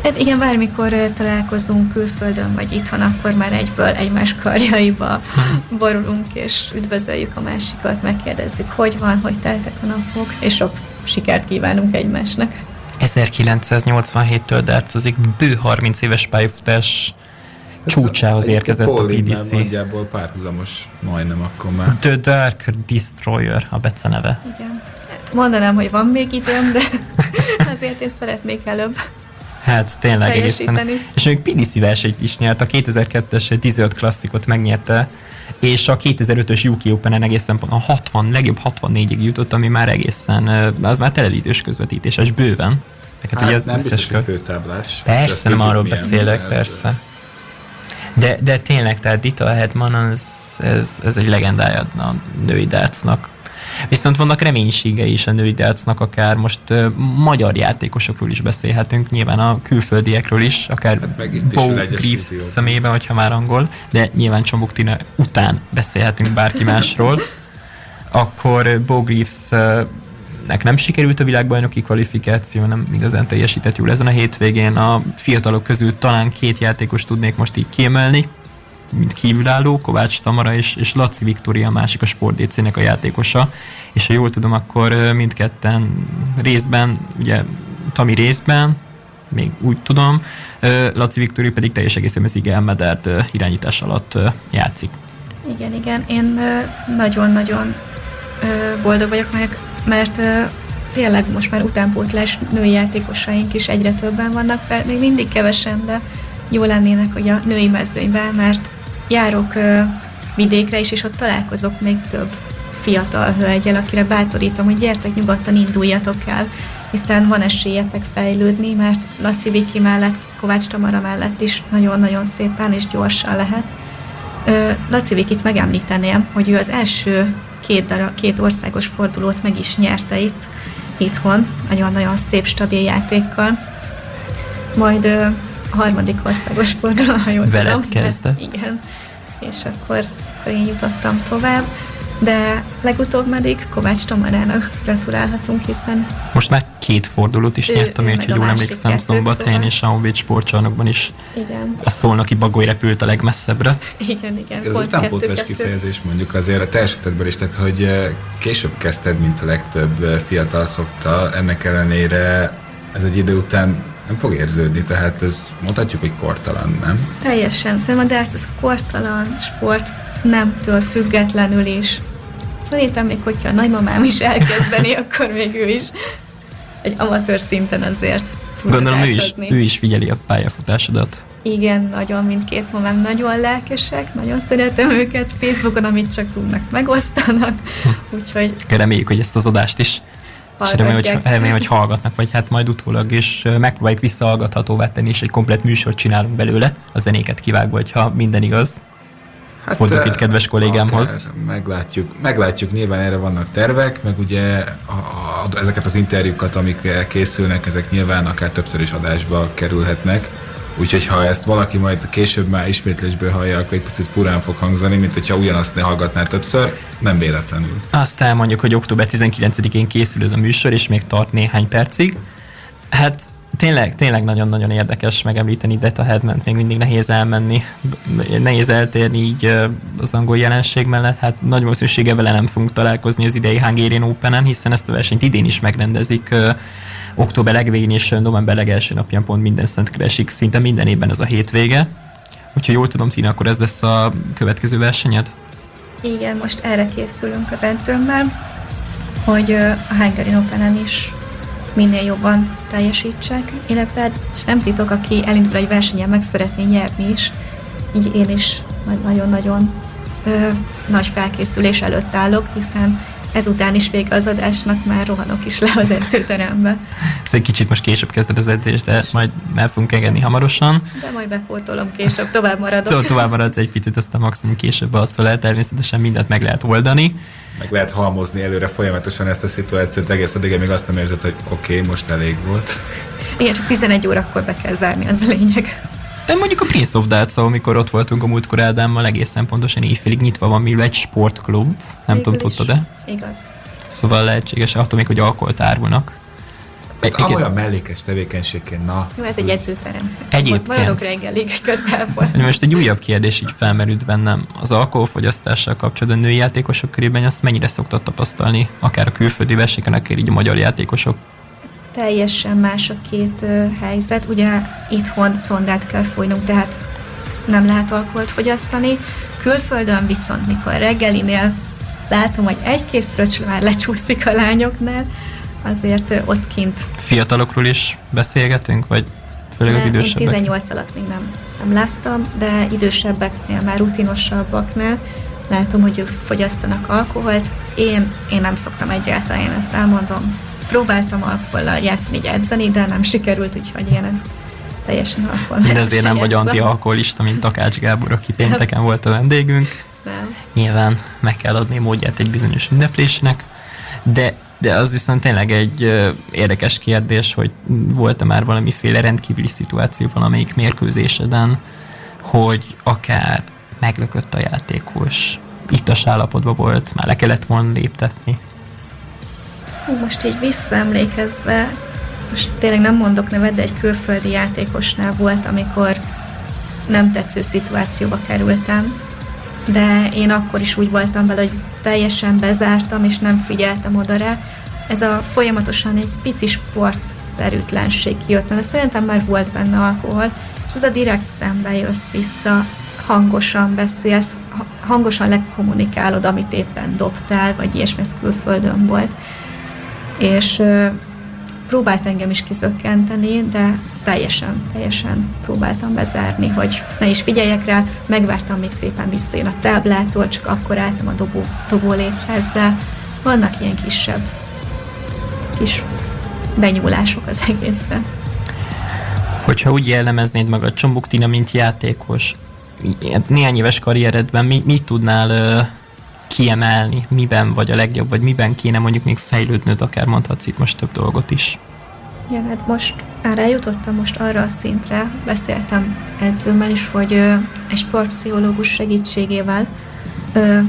Hát igen, bármikor találkozunk külföldön vagy itthon, akkor már egyből egymás karjaiba borulunk, és üdvözöljük a másikat, megkérdezzük, hogy van, hogy teltek a napok, és sok sikert kívánunk egymásnak. 1987-től dárcozik, bő 30 éves pályafutás csúcsához érkezett a BDC. Nagyjából párhuzamos, majdnem akkor már. The Dark Destroyer a beceneve. Igen. Mondanám, hogy van még időm, de azért én szeretnék előbb. Hát tényleg egészen. És még PDC versenyt is nyert, a 2002-es Desert Classicot megnyerte, és a 2005-ös UK Open-en egészen a 60, legjobb 64-ig jutott, ami már egészen, az már televíziós közvetítéses bőven. Hát, ugye az nem biztos, hogy főtáblás. Persze, nem arról beszélek, persze. De, de tényleg, tehát Dita Hedman, az, ez, ez egy legendája a női dácnak. Viszont vannak reménysége is a női dácnak, akár most uh, magyar játékosokról is beszélhetünk, nyilván a külföldiekről is, akár hát Bo Greaves szemében, hogyha már angol, de nyilván Csombuktina után beszélhetünk bárki másról. Akkor Bo Greaves uh, nek nem sikerült a világbajnoki kvalifikáció, nem igazán teljesített jól ezen a hétvégén. A fiatalok közül talán két játékos tudnék most így kiemelni, mint kívülálló, Kovács Tamara és, és Laci Viktória a másik a sportdécének a játékosa, és ha jól tudom, akkor mindketten részben, ugye Tami részben, még úgy tudom, Laci Viktória pedig teljes egészében az Igen Medert irányítás alatt játszik. Igen, igen, én nagyon-nagyon boldog vagyok, meg mert tényleg most már utánpótlás női játékosaink is egyre többen vannak, mert még mindig kevesen, de jó lennének, hogy a női mezőnyben, mert járok vidékre is, és ott találkozok még több fiatal hölgyel, akire bátorítom, hogy gyertek nyugodtan, induljatok el, hiszen van esélyetek fejlődni, mert Laci Viki mellett, Kovács Tamara mellett is nagyon-nagyon szépen és gyorsan lehet. Laci Vikit megemlíteném, hogy ő az első két, darab, két országos fordulót meg is nyerte itt, itthon, nagyon-nagyon szép, stabil játékkal. Majd a harmadik országos forduló, ha jól Veled tudom. kezdett? Igen. És akkor, akkor én jutottam tovább de legutóbb pedig Kovács Tomarának gratulálhatunk, hiszen... Most már két fordulót is nyert, ami, hogy jól emlékszem, Szombathelyen és a Honvéd sportcsarnokban is. Igen. A szolnoki bagoly repült a legmesszebbre. Igen, igen. Ez utánpótlás kifejezés mondjuk azért a te esetedben is, tehát hogy eh, később kezdted, mint a legtöbb eh, fiatal szokta, ennek ellenére ez egy idő után nem fog érződni, tehát ez mondhatjuk, hogy kortalan, nem? Teljesen. Szerintem a darts az kortalan sport, nemtől függetlenül is Szerintem még hogyha a nagymamám is elkezdeni, akkor még ő is egy amatőr szinten azért Gondolom ő is, ő is figyeli a pályafutásodat. Igen, nagyon, mindkét mamám nagyon lelkesek, nagyon szeretem őket, Facebookon, amit csak tudnak, megosztanak, hm. úgyhogy... Reméljük, hogy ezt az adást is és remélem hogy, remélem, hogy hallgatnak, vagy hát majd utólag is megpróbáljuk visszahallgathatóvá tenni, és egy komplet műsort csinálunk belőle, a zenéket kivágva, hogyha minden igaz. Hát, Fordulok itt kedves kollégámhoz. Meglátjuk, meglátjuk, nyilván erre vannak tervek, meg ugye a, a, ezeket az interjúkat, amik készülnek, ezek nyilván akár többször is adásba kerülhetnek. Úgyhogy ha ezt valaki majd később már ismétlésből hallja, akkor egy picit furán fog hangzani, mint hogyha ugyanazt ne hallgatná többször, nem véletlenül. Azt elmondjuk, hogy október 19-én készül ez a műsor, és még tart néhány percig. Hát tényleg, tényleg nagyon-nagyon érdekes megemlíteni Deta Headment, még mindig nehéz elmenni, nehéz eltérni így az angol jelenség mellett, hát nagy valószínűséggel vele nem fogunk találkozni az idei Hungarian Open-en, hiszen ezt a versenyt idén is megrendezik október legvégén és november legelső napján pont minden szent keresik, szinte minden évben ez a hétvége. Úgyhogy jól tudom, Tina, akkor ez lesz a következő versenyed? Igen, most erre készülünk az edzőmmel, hogy a Hungarian Open-en is minél jobban teljesítsek, illetve hát, nem titok, aki elindul egy versenyen, meg szeretné nyerni is, így én is nagyon-nagyon nagy felkészülés előtt állok, hiszen ezután is vége az adásnak, már rohanok is le az edzőterembe. Ez egy kicsit most később kezded az edzést, de majd el fogunk engedni hamarosan. De majd bepótolom később, tovább maradok. To- tovább maradsz egy picit, aztán maximum később alszol el, természetesen mindent meg lehet oldani. Meg lehet halmozni előre folyamatosan ezt a szituációt, egész addig, még azt nem érzed, hogy oké, okay, most elég volt. Igen, csak 11 órakor be kell zárni, az a lényeg. Mondjuk a Prince of Darts, amikor ott voltunk a múltkor Ádámmal, egészen pontosan éjfélig nyitva van, mivel egy sportklub. Nem Végül tudom, tudtad-e? Igaz. Szóval lehetséges, attól még, hogy alkoholt árulnak. Hát, olyan mellékes tevékenységként, na. Jó, ez egy edzőterem. Egyébként. Maradok reggelig igazából. Most egy újabb kérdés így felmerült bennem. Az alkoholfogyasztással kapcsolatban női játékosok körében azt mennyire szoktat tapasztalni, akár a külföldi versenyeken, akár így a magyar játékosok teljesen más a két helyzet. Ugye itthon szondát kell folynunk, tehát nem lehet alkoholt fogyasztani. Külföldön viszont, mikor reggelinél látom, hogy egy-két fröccs már lecsúszik a lányoknál, azért ott kint. Fiatalokról is beszélgetünk, vagy főleg az idősebbek? Én 18 alatt még nem, nem láttam, de idősebbeknél, már rutinosabbaknál látom, hogy ők fogyasztanak alkoholt. Én, én nem szoktam egyáltalán, én ezt elmondom. Próbáltam alkohollal játszani, így edzeni, de nem sikerült, úgyhogy én ezt teljesen alkohol. De azért nem vagy antialkoholista, mint Takács Gábor, aki pénteken volt a vendégünk. Nem. Nyilván meg kell adni módját egy bizonyos ünneplésnek, de de az viszont tényleg egy ö, érdekes kérdés, hogy volt-e már valamiféle rendkívüli szituáció valamelyik mérkőzéseden, hogy akár meglökött a játékos, ittas állapotban volt, már le kellett volna léptetni. Most így visszaemlékezve, most tényleg nem mondok nevet, de egy külföldi játékosnál volt, amikor nem tetsző szituációba kerültem, de én akkor is úgy voltam vele, hogy teljesen bezártam, és nem figyeltem oda rá. Ez a folyamatosan egy pici sportszerűtlenség kijött, de szerintem már volt benne alkohol, és ez a direkt szembe jössz vissza, hangosan beszélsz, ha- hangosan lekommunikálod, amit éppen dobtál, vagy ilyesmi, ez külföldön volt. És próbált engem is kizökkenteni, de teljesen, teljesen próbáltam bezárni, hogy ne is figyeljek rá, megvártam még szépen visszajön a táblától, csak akkor álltam a dobó, dobóléchez, de vannak ilyen kisebb kis benyúlások az egészben. Hogyha úgy jellemeznéd magad Csombuk Tina, mint játékos, néhány éves karrieredben mi, mit tudnál kiemelni, miben vagy a legjobb, vagy miben kéne mondjuk még fejlődnöd, akár mondhatsz itt most több dolgot is. Igen, hát most már eljutottam most arra a szintre, beszéltem edzőmmel is, hogy ö, egy sportpszichológus segítségével ö,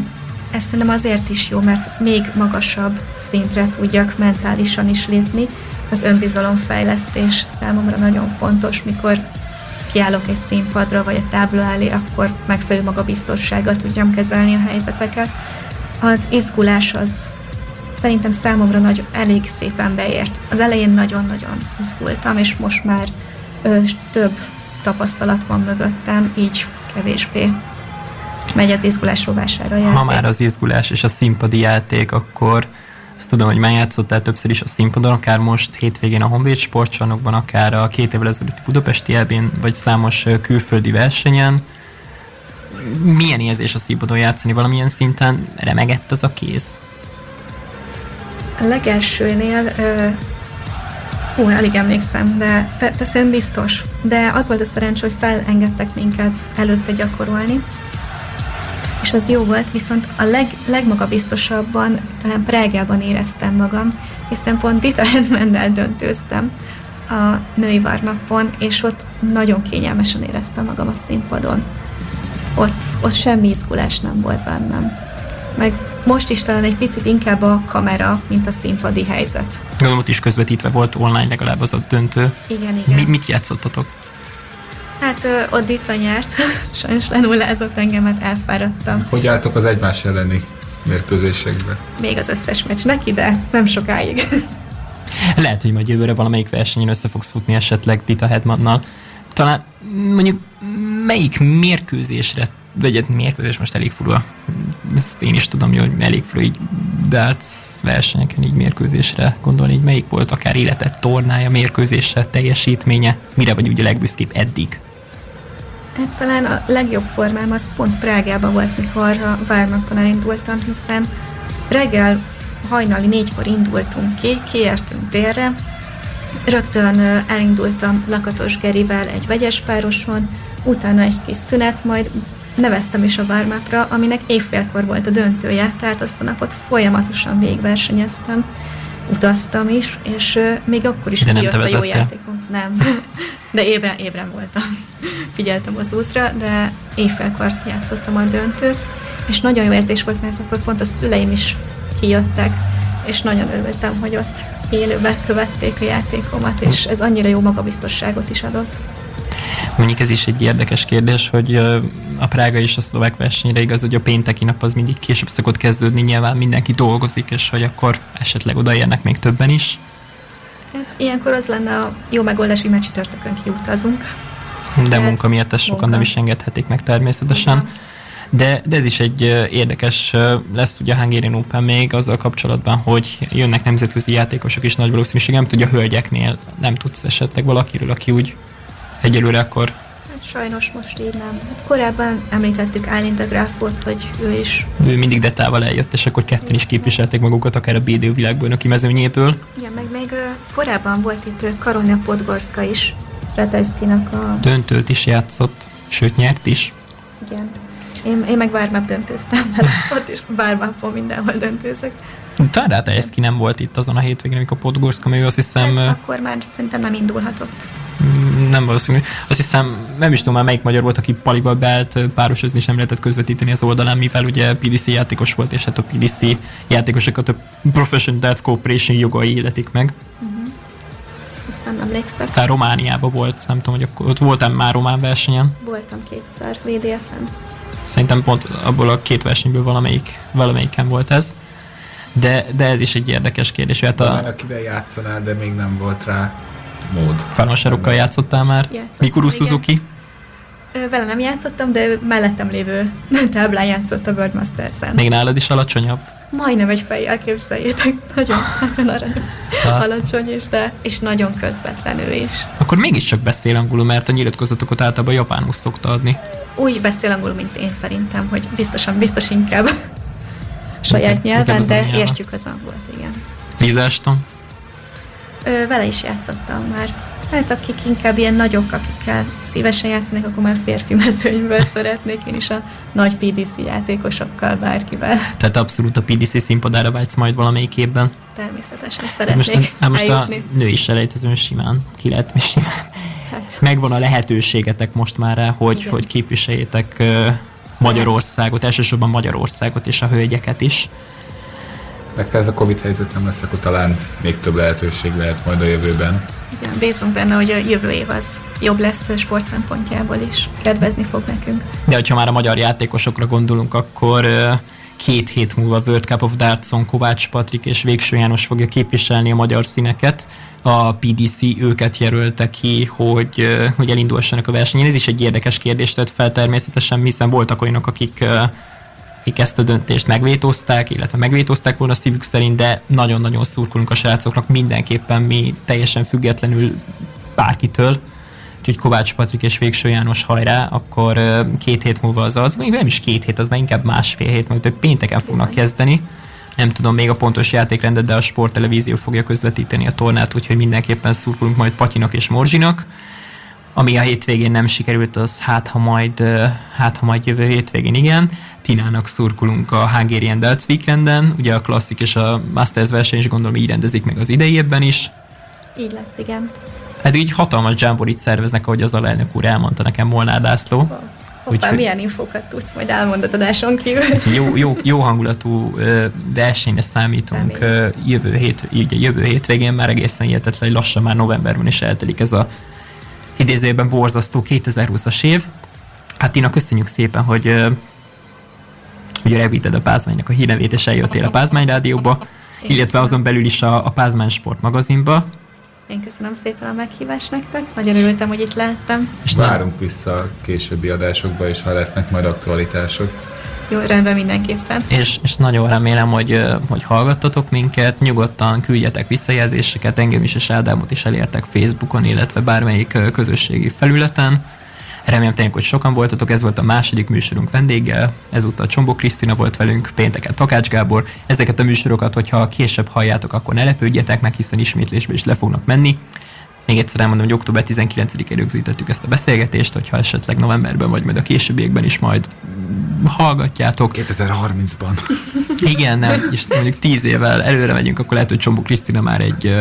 ez szerintem azért is jó, mert még magasabb szintre tudjak mentálisan is lépni. Az önbizalomfejlesztés számomra nagyon fontos, mikor kiállok egy színpadra, vagy a tábla elé, akkor megfelelő magabiztossággal tudjam kezelni a helyzeteket. Az izgulás az szerintem számomra nagy, elég szépen beért. Az elején nagyon-nagyon izgultam, és most már ö, több tapasztalat van mögöttem, így kevésbé megy az izgulás rovására játék. Ha már az izgulás és a színpadi játék, akkor azt tudom, hogy már játszottál többször is a színpadon, akár most hétvégén a Honvéd sportcsarnokban, akár a két évvel ezelőtti Budapesti elbén, vagy számos külföldi versenyen. Milyen érzés a színpadon játszani? Valamilyen szinten remegett az a kéz? A legelsőnél, ö, hú, alig emlékszem, de te, te szerintem biztos. De az volt a szerencsé, hogy felengedtek minket előtte gyakorolni, és az jó volt, viszont a leg, legmagabiztosabban talán Prágában éreztem magam, hiszen pont Dita Hedmendel döntőztem a női varnapon, és ott nagyon kényelmesen éreztem magam a színpadon. Ott, ott semmi izgulás nem volt bennem. Meg most is talán egy picit inkább a kamera, mint a színpadi helyzet. Gondolom, ott is közvetítve volt online legalább az a döntő. Igen, igen. Mi, mit játszottatok? Hát ö, ott Dita nyert, sajnos lenullázott engemet, elfáradtam. Hogy álltok az egymás elleni mérkőzésekbe? Még az összes meccs neki, de nem sokáig. Lehet, hogy majd jövőre valamelyik versenyen össze fogsz futni esetleg Dita Hedmannal. Talán mondjuk melyik mérkőzésre, vagy egy mérkőzés most elég furva, ezt én is tudom, hogy elég furva így darts versenyeken így mérkőzésre gondolni, így melyik volt akár életet tornája, mérkőzése, teljesítménye, mire vagy ugye legbüszkébb eddig? Hát talán a legjobb formám az pont Prágában volt, mikor a Várnapon elindultam, hiszen reggel hajnali négykor indultunk ki, kiértünk délre, rögtön elindultam Lakatos Gerivel egy vegyes pároson, utána egy kis szünet, majd neveztem is a Vármapra, aminek évfélkor volt a döntője, tehát azt a napot folyamatosan végigversenyeztem, utaztam is, és még akkor is De kijött a jó játékom. Nem, de ébren, ébren voltam. Figyeltem az útra, de évfélkor játszottam a döntőt, és nagyon jó érzés volt, mert akkor pont a szüleim is kijöttek, és nagyon örültem, hogy ott élőben követték a játékomat, és ez annyira jó magabiztosságot is adott. Mondjuk ez is egy érdekes kérdés, hogy a Prága és a szlovák versenyre igaz, hogy a pénteki nap az mindig később szokott kezdődni, nyilván mindenki dolgozik, és hogy akkor esetleg odaérnek még többen is. Hát ilyenkor az lenne a jó megoldás, hogy már csütörtökön kiutazunk. De Hát, munka miatt ezt sokan munka. nem is engedhetik meg természetesen. Igen. De, de ez is egy érdekes, lesz ugye a Hungarian Open még azzal kapcsolatban, hogy jönnek nemzetközi játékosok is nagy valószínűség, nem tudja, hölgyeknél nem tudsz esetleg valakiről, aki úgy egyelőre akkor Sajnos most így nem. Hát korábban említettük Állinda Grafot, hogy ő is... Ő mindig detával eljött, és akkor ketten is képviselték magukat, akár a BDU világbajnoki mezőnyéből. Igen, meg még korábban volt itt Karonia Podgorska is, Ratajszkinak a... Döntőt is játszott, sőt nyert is. Igen. Én, én meg Vármáp döntőztem, mert ott is Vármápon mindenhol döntőzök. Talán Rátajeszki nem volt itt azon a hétvégén, amikor Podgorska, mert ő azt hiszem... Hát akkor már szerintem nem indulhatott. Nem valószínű. Azt hiszem, nem is tudom már melyik magyar volt, aki Palival beállt párosozni, és nem lehetett közvetíteni az oldalán, mivel ugye PDC játékos volt, és hát a PDC játékosokat a Professional Darts Corporation jogai illetik meg. Ezt nem emlékszek. Tehát Romániában volt, nem tudom, hogy akkor ott voltam már román versenyen. Voltam kétszer VDF-en. Szerintem pont abból a két versenyből valamelyik, valamelyiken volt ez. De, de ez is egy érdekes kérdés. Hát a akivel játszanál, de még nem volt rá mód. Fanosarokkal játszottál már? Játszottam, Mikuru igen. Suzuki? Ö, Vele nem játszottam, de mellettem lévő táblán játszott a World Masters-en. Még nálad is alacsonyabb? Majdnem egy fejjel képzeljétek. Nagyon, nagyon aranyos. Alacsony is, de és nagyon közvetlenül is. Akkor mégiscsak beszél angolul, mert a nyilatkozatokat általában japánul szokta adni. Úgy beszél angolul, mint én szerintem, hogy biztosan, biztos inkább saját Inkább- inkább nyelven, az de anyanyelven. értjük az angolt, igen. Ö, vele is játszottam már. Hát akik inkább ilyen nagyok, akikkel szívesen játszanak, akkor már férfi mezőnyből szeretnék én is a nagy PDC játékosokkal, bárkivel. Tehát abszolút a PDC színpadára vágysz majd valamelyik évben. Természetesen Hát most, szeretnék hát most a eljutni. női selejtezőn simán ki lehet simán. Megvan a lehetőségetek most már rá, hogy, Igen. hogy képviseljétek Magyarországot, elsősorban Magyarországot és a hölgyeket is. De ha ez a Covid helyzet nem lesz, akkor talán még több lehetőség lehet majd a jövőben. igen, bízunk benne, hogy a jövő év az jobb lesz a sport szempontjából is. Kedvezni fog nekünk. De hogyha már a magyar játékosokra gondolunk, akkor két hét múlva World Cup of Dartson Kovács Patrik és Végső János fogja képviselni a magyar színeket. A PDC őket jelölte ki, hogy, hogy elindulhassanak a versenyen. Ez is egy érdekes kérdést tett fel természetesen, hiszen voltak olyanok, akik akik ezt a döntést megvétózták, illetve megvétózták volna a szívük szerint, de nagyon-nagyon szurkolunk a srácoknak mindenképpen mi teljesen függetlenül bárkitől. Úgyhogy Kovács Patrik és Végső János hajrá, akkor két hét múlva az az, még nem is két hét, az már inkább másfél hét, mert ők pénteken fognak kezdeni. Nem tudom még a pontos játékrendet, de a sporttelevízió fogja közvetíteni a tornát, úgyhogy mindenképpen szurkolunk majd Patyinak és Morzsinak. Ami a hétvégén nem sikerült, az hát ha majd, hát ha majd jövő hétvégén igen. Tinának szurkolunk a Hungarian Darts Weekenden, ugye a klasszik és a Masters verseny is gondolom így rendezik meg az idei évben is. Így lesz, igen. Hát így hatalmas jamborit szerveznek, ahogy az alelnök úr elmondta nekem Molnár László. Hoppá, Úgyhogy- milyen infókat tudsz, majd elmondod adáson kívül. Jó, jó, jó hangulatú versenyre számítunk ö, jövő, hét, ugye jövő hétvégén, már egészen hihetetlen, hogy lassan már novemberben is eltelik ez a idézőjében borzasztó 2020-as év. Hát Tina, köszönjük szépen, hogy hogy rövidíted a Pázmánynak a hírnevét, és eljöttél a Pázmány rádióba, illetve azon belül is a, a Pázmány Sport magazinba. Én köszönöm szépen a meghívást nektek. Nagyon örültem, hogy itt lehettem. És Várunk vissza a későbbi adásokba is, ha lesznek majd aktualitások. Jó, rendben mindenképpen. és, és nagyon remélem, hogy, hogy hallgattatok minket, nyugodtan küldjetek visszajelzéseket, engem is és Ádámot is elértek Facebookon, illetve bármelyik közösségi felületen. Remélem tényleg, hogy sokan voltatok, ez volt a második műsorunk vendéggel, ezúttal Csombó Krisztina volt velünk, pénteken Takács Gábor. Ezeket a műsorokat, hogyha később halljátok, akkor ne lepődjetek meg, hiszen ismétlésbe is le fognak menni. Még egyszer elmondom, hogy október 19-én rögzítettük ezt a beszélgetést, hogyha esetleg novemberben vagy majd a későbbiekben is majd hallgatjátok. 2030-ban. Igen, nem, és mondjuk tíz évvel előre megyünk, akkor lehet, hogy Csombó Krisztina már egy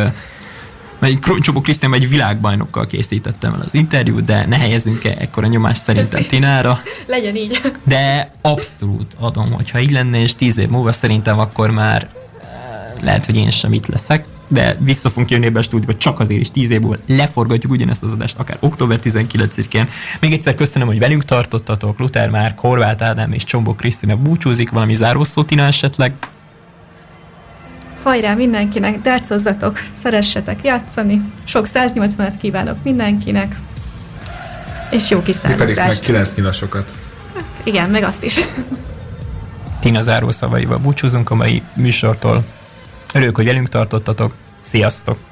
vagy Csobó Krisztián egy világbajnokkal készítettem el az interjút, de ne helyezzünk -e ekkora nyomást szerintem Tinára. Legyen így. De abszolút adom, hogyha így lenne, és tíz év múlva szerintem akkor már eh, lehet, hogy én sem itt leszek, de vissza fogunk jönni ebbe a stúdióba csak azért is tíz év múlva leforgatjuk ugyanezt az adást, akár október 19-én. Még egyszer köszönöm, hogy velünk tartottatok, Luther már, Horváth Ádám és Csombó Krisztina búcsúzik, valami zárószó Tina esetleg. Hajrá mindenkinek, dárcozzatok, szeressetek játszani. Sok 180-at kívánok mindenkinek. És jó Mi pedig meg nyilasokat. Igen, meg azt is. Tina zárószavaival búcsúzunk a mai műsortól. Örülök, hogy velünk tartottatok. Sziasztok!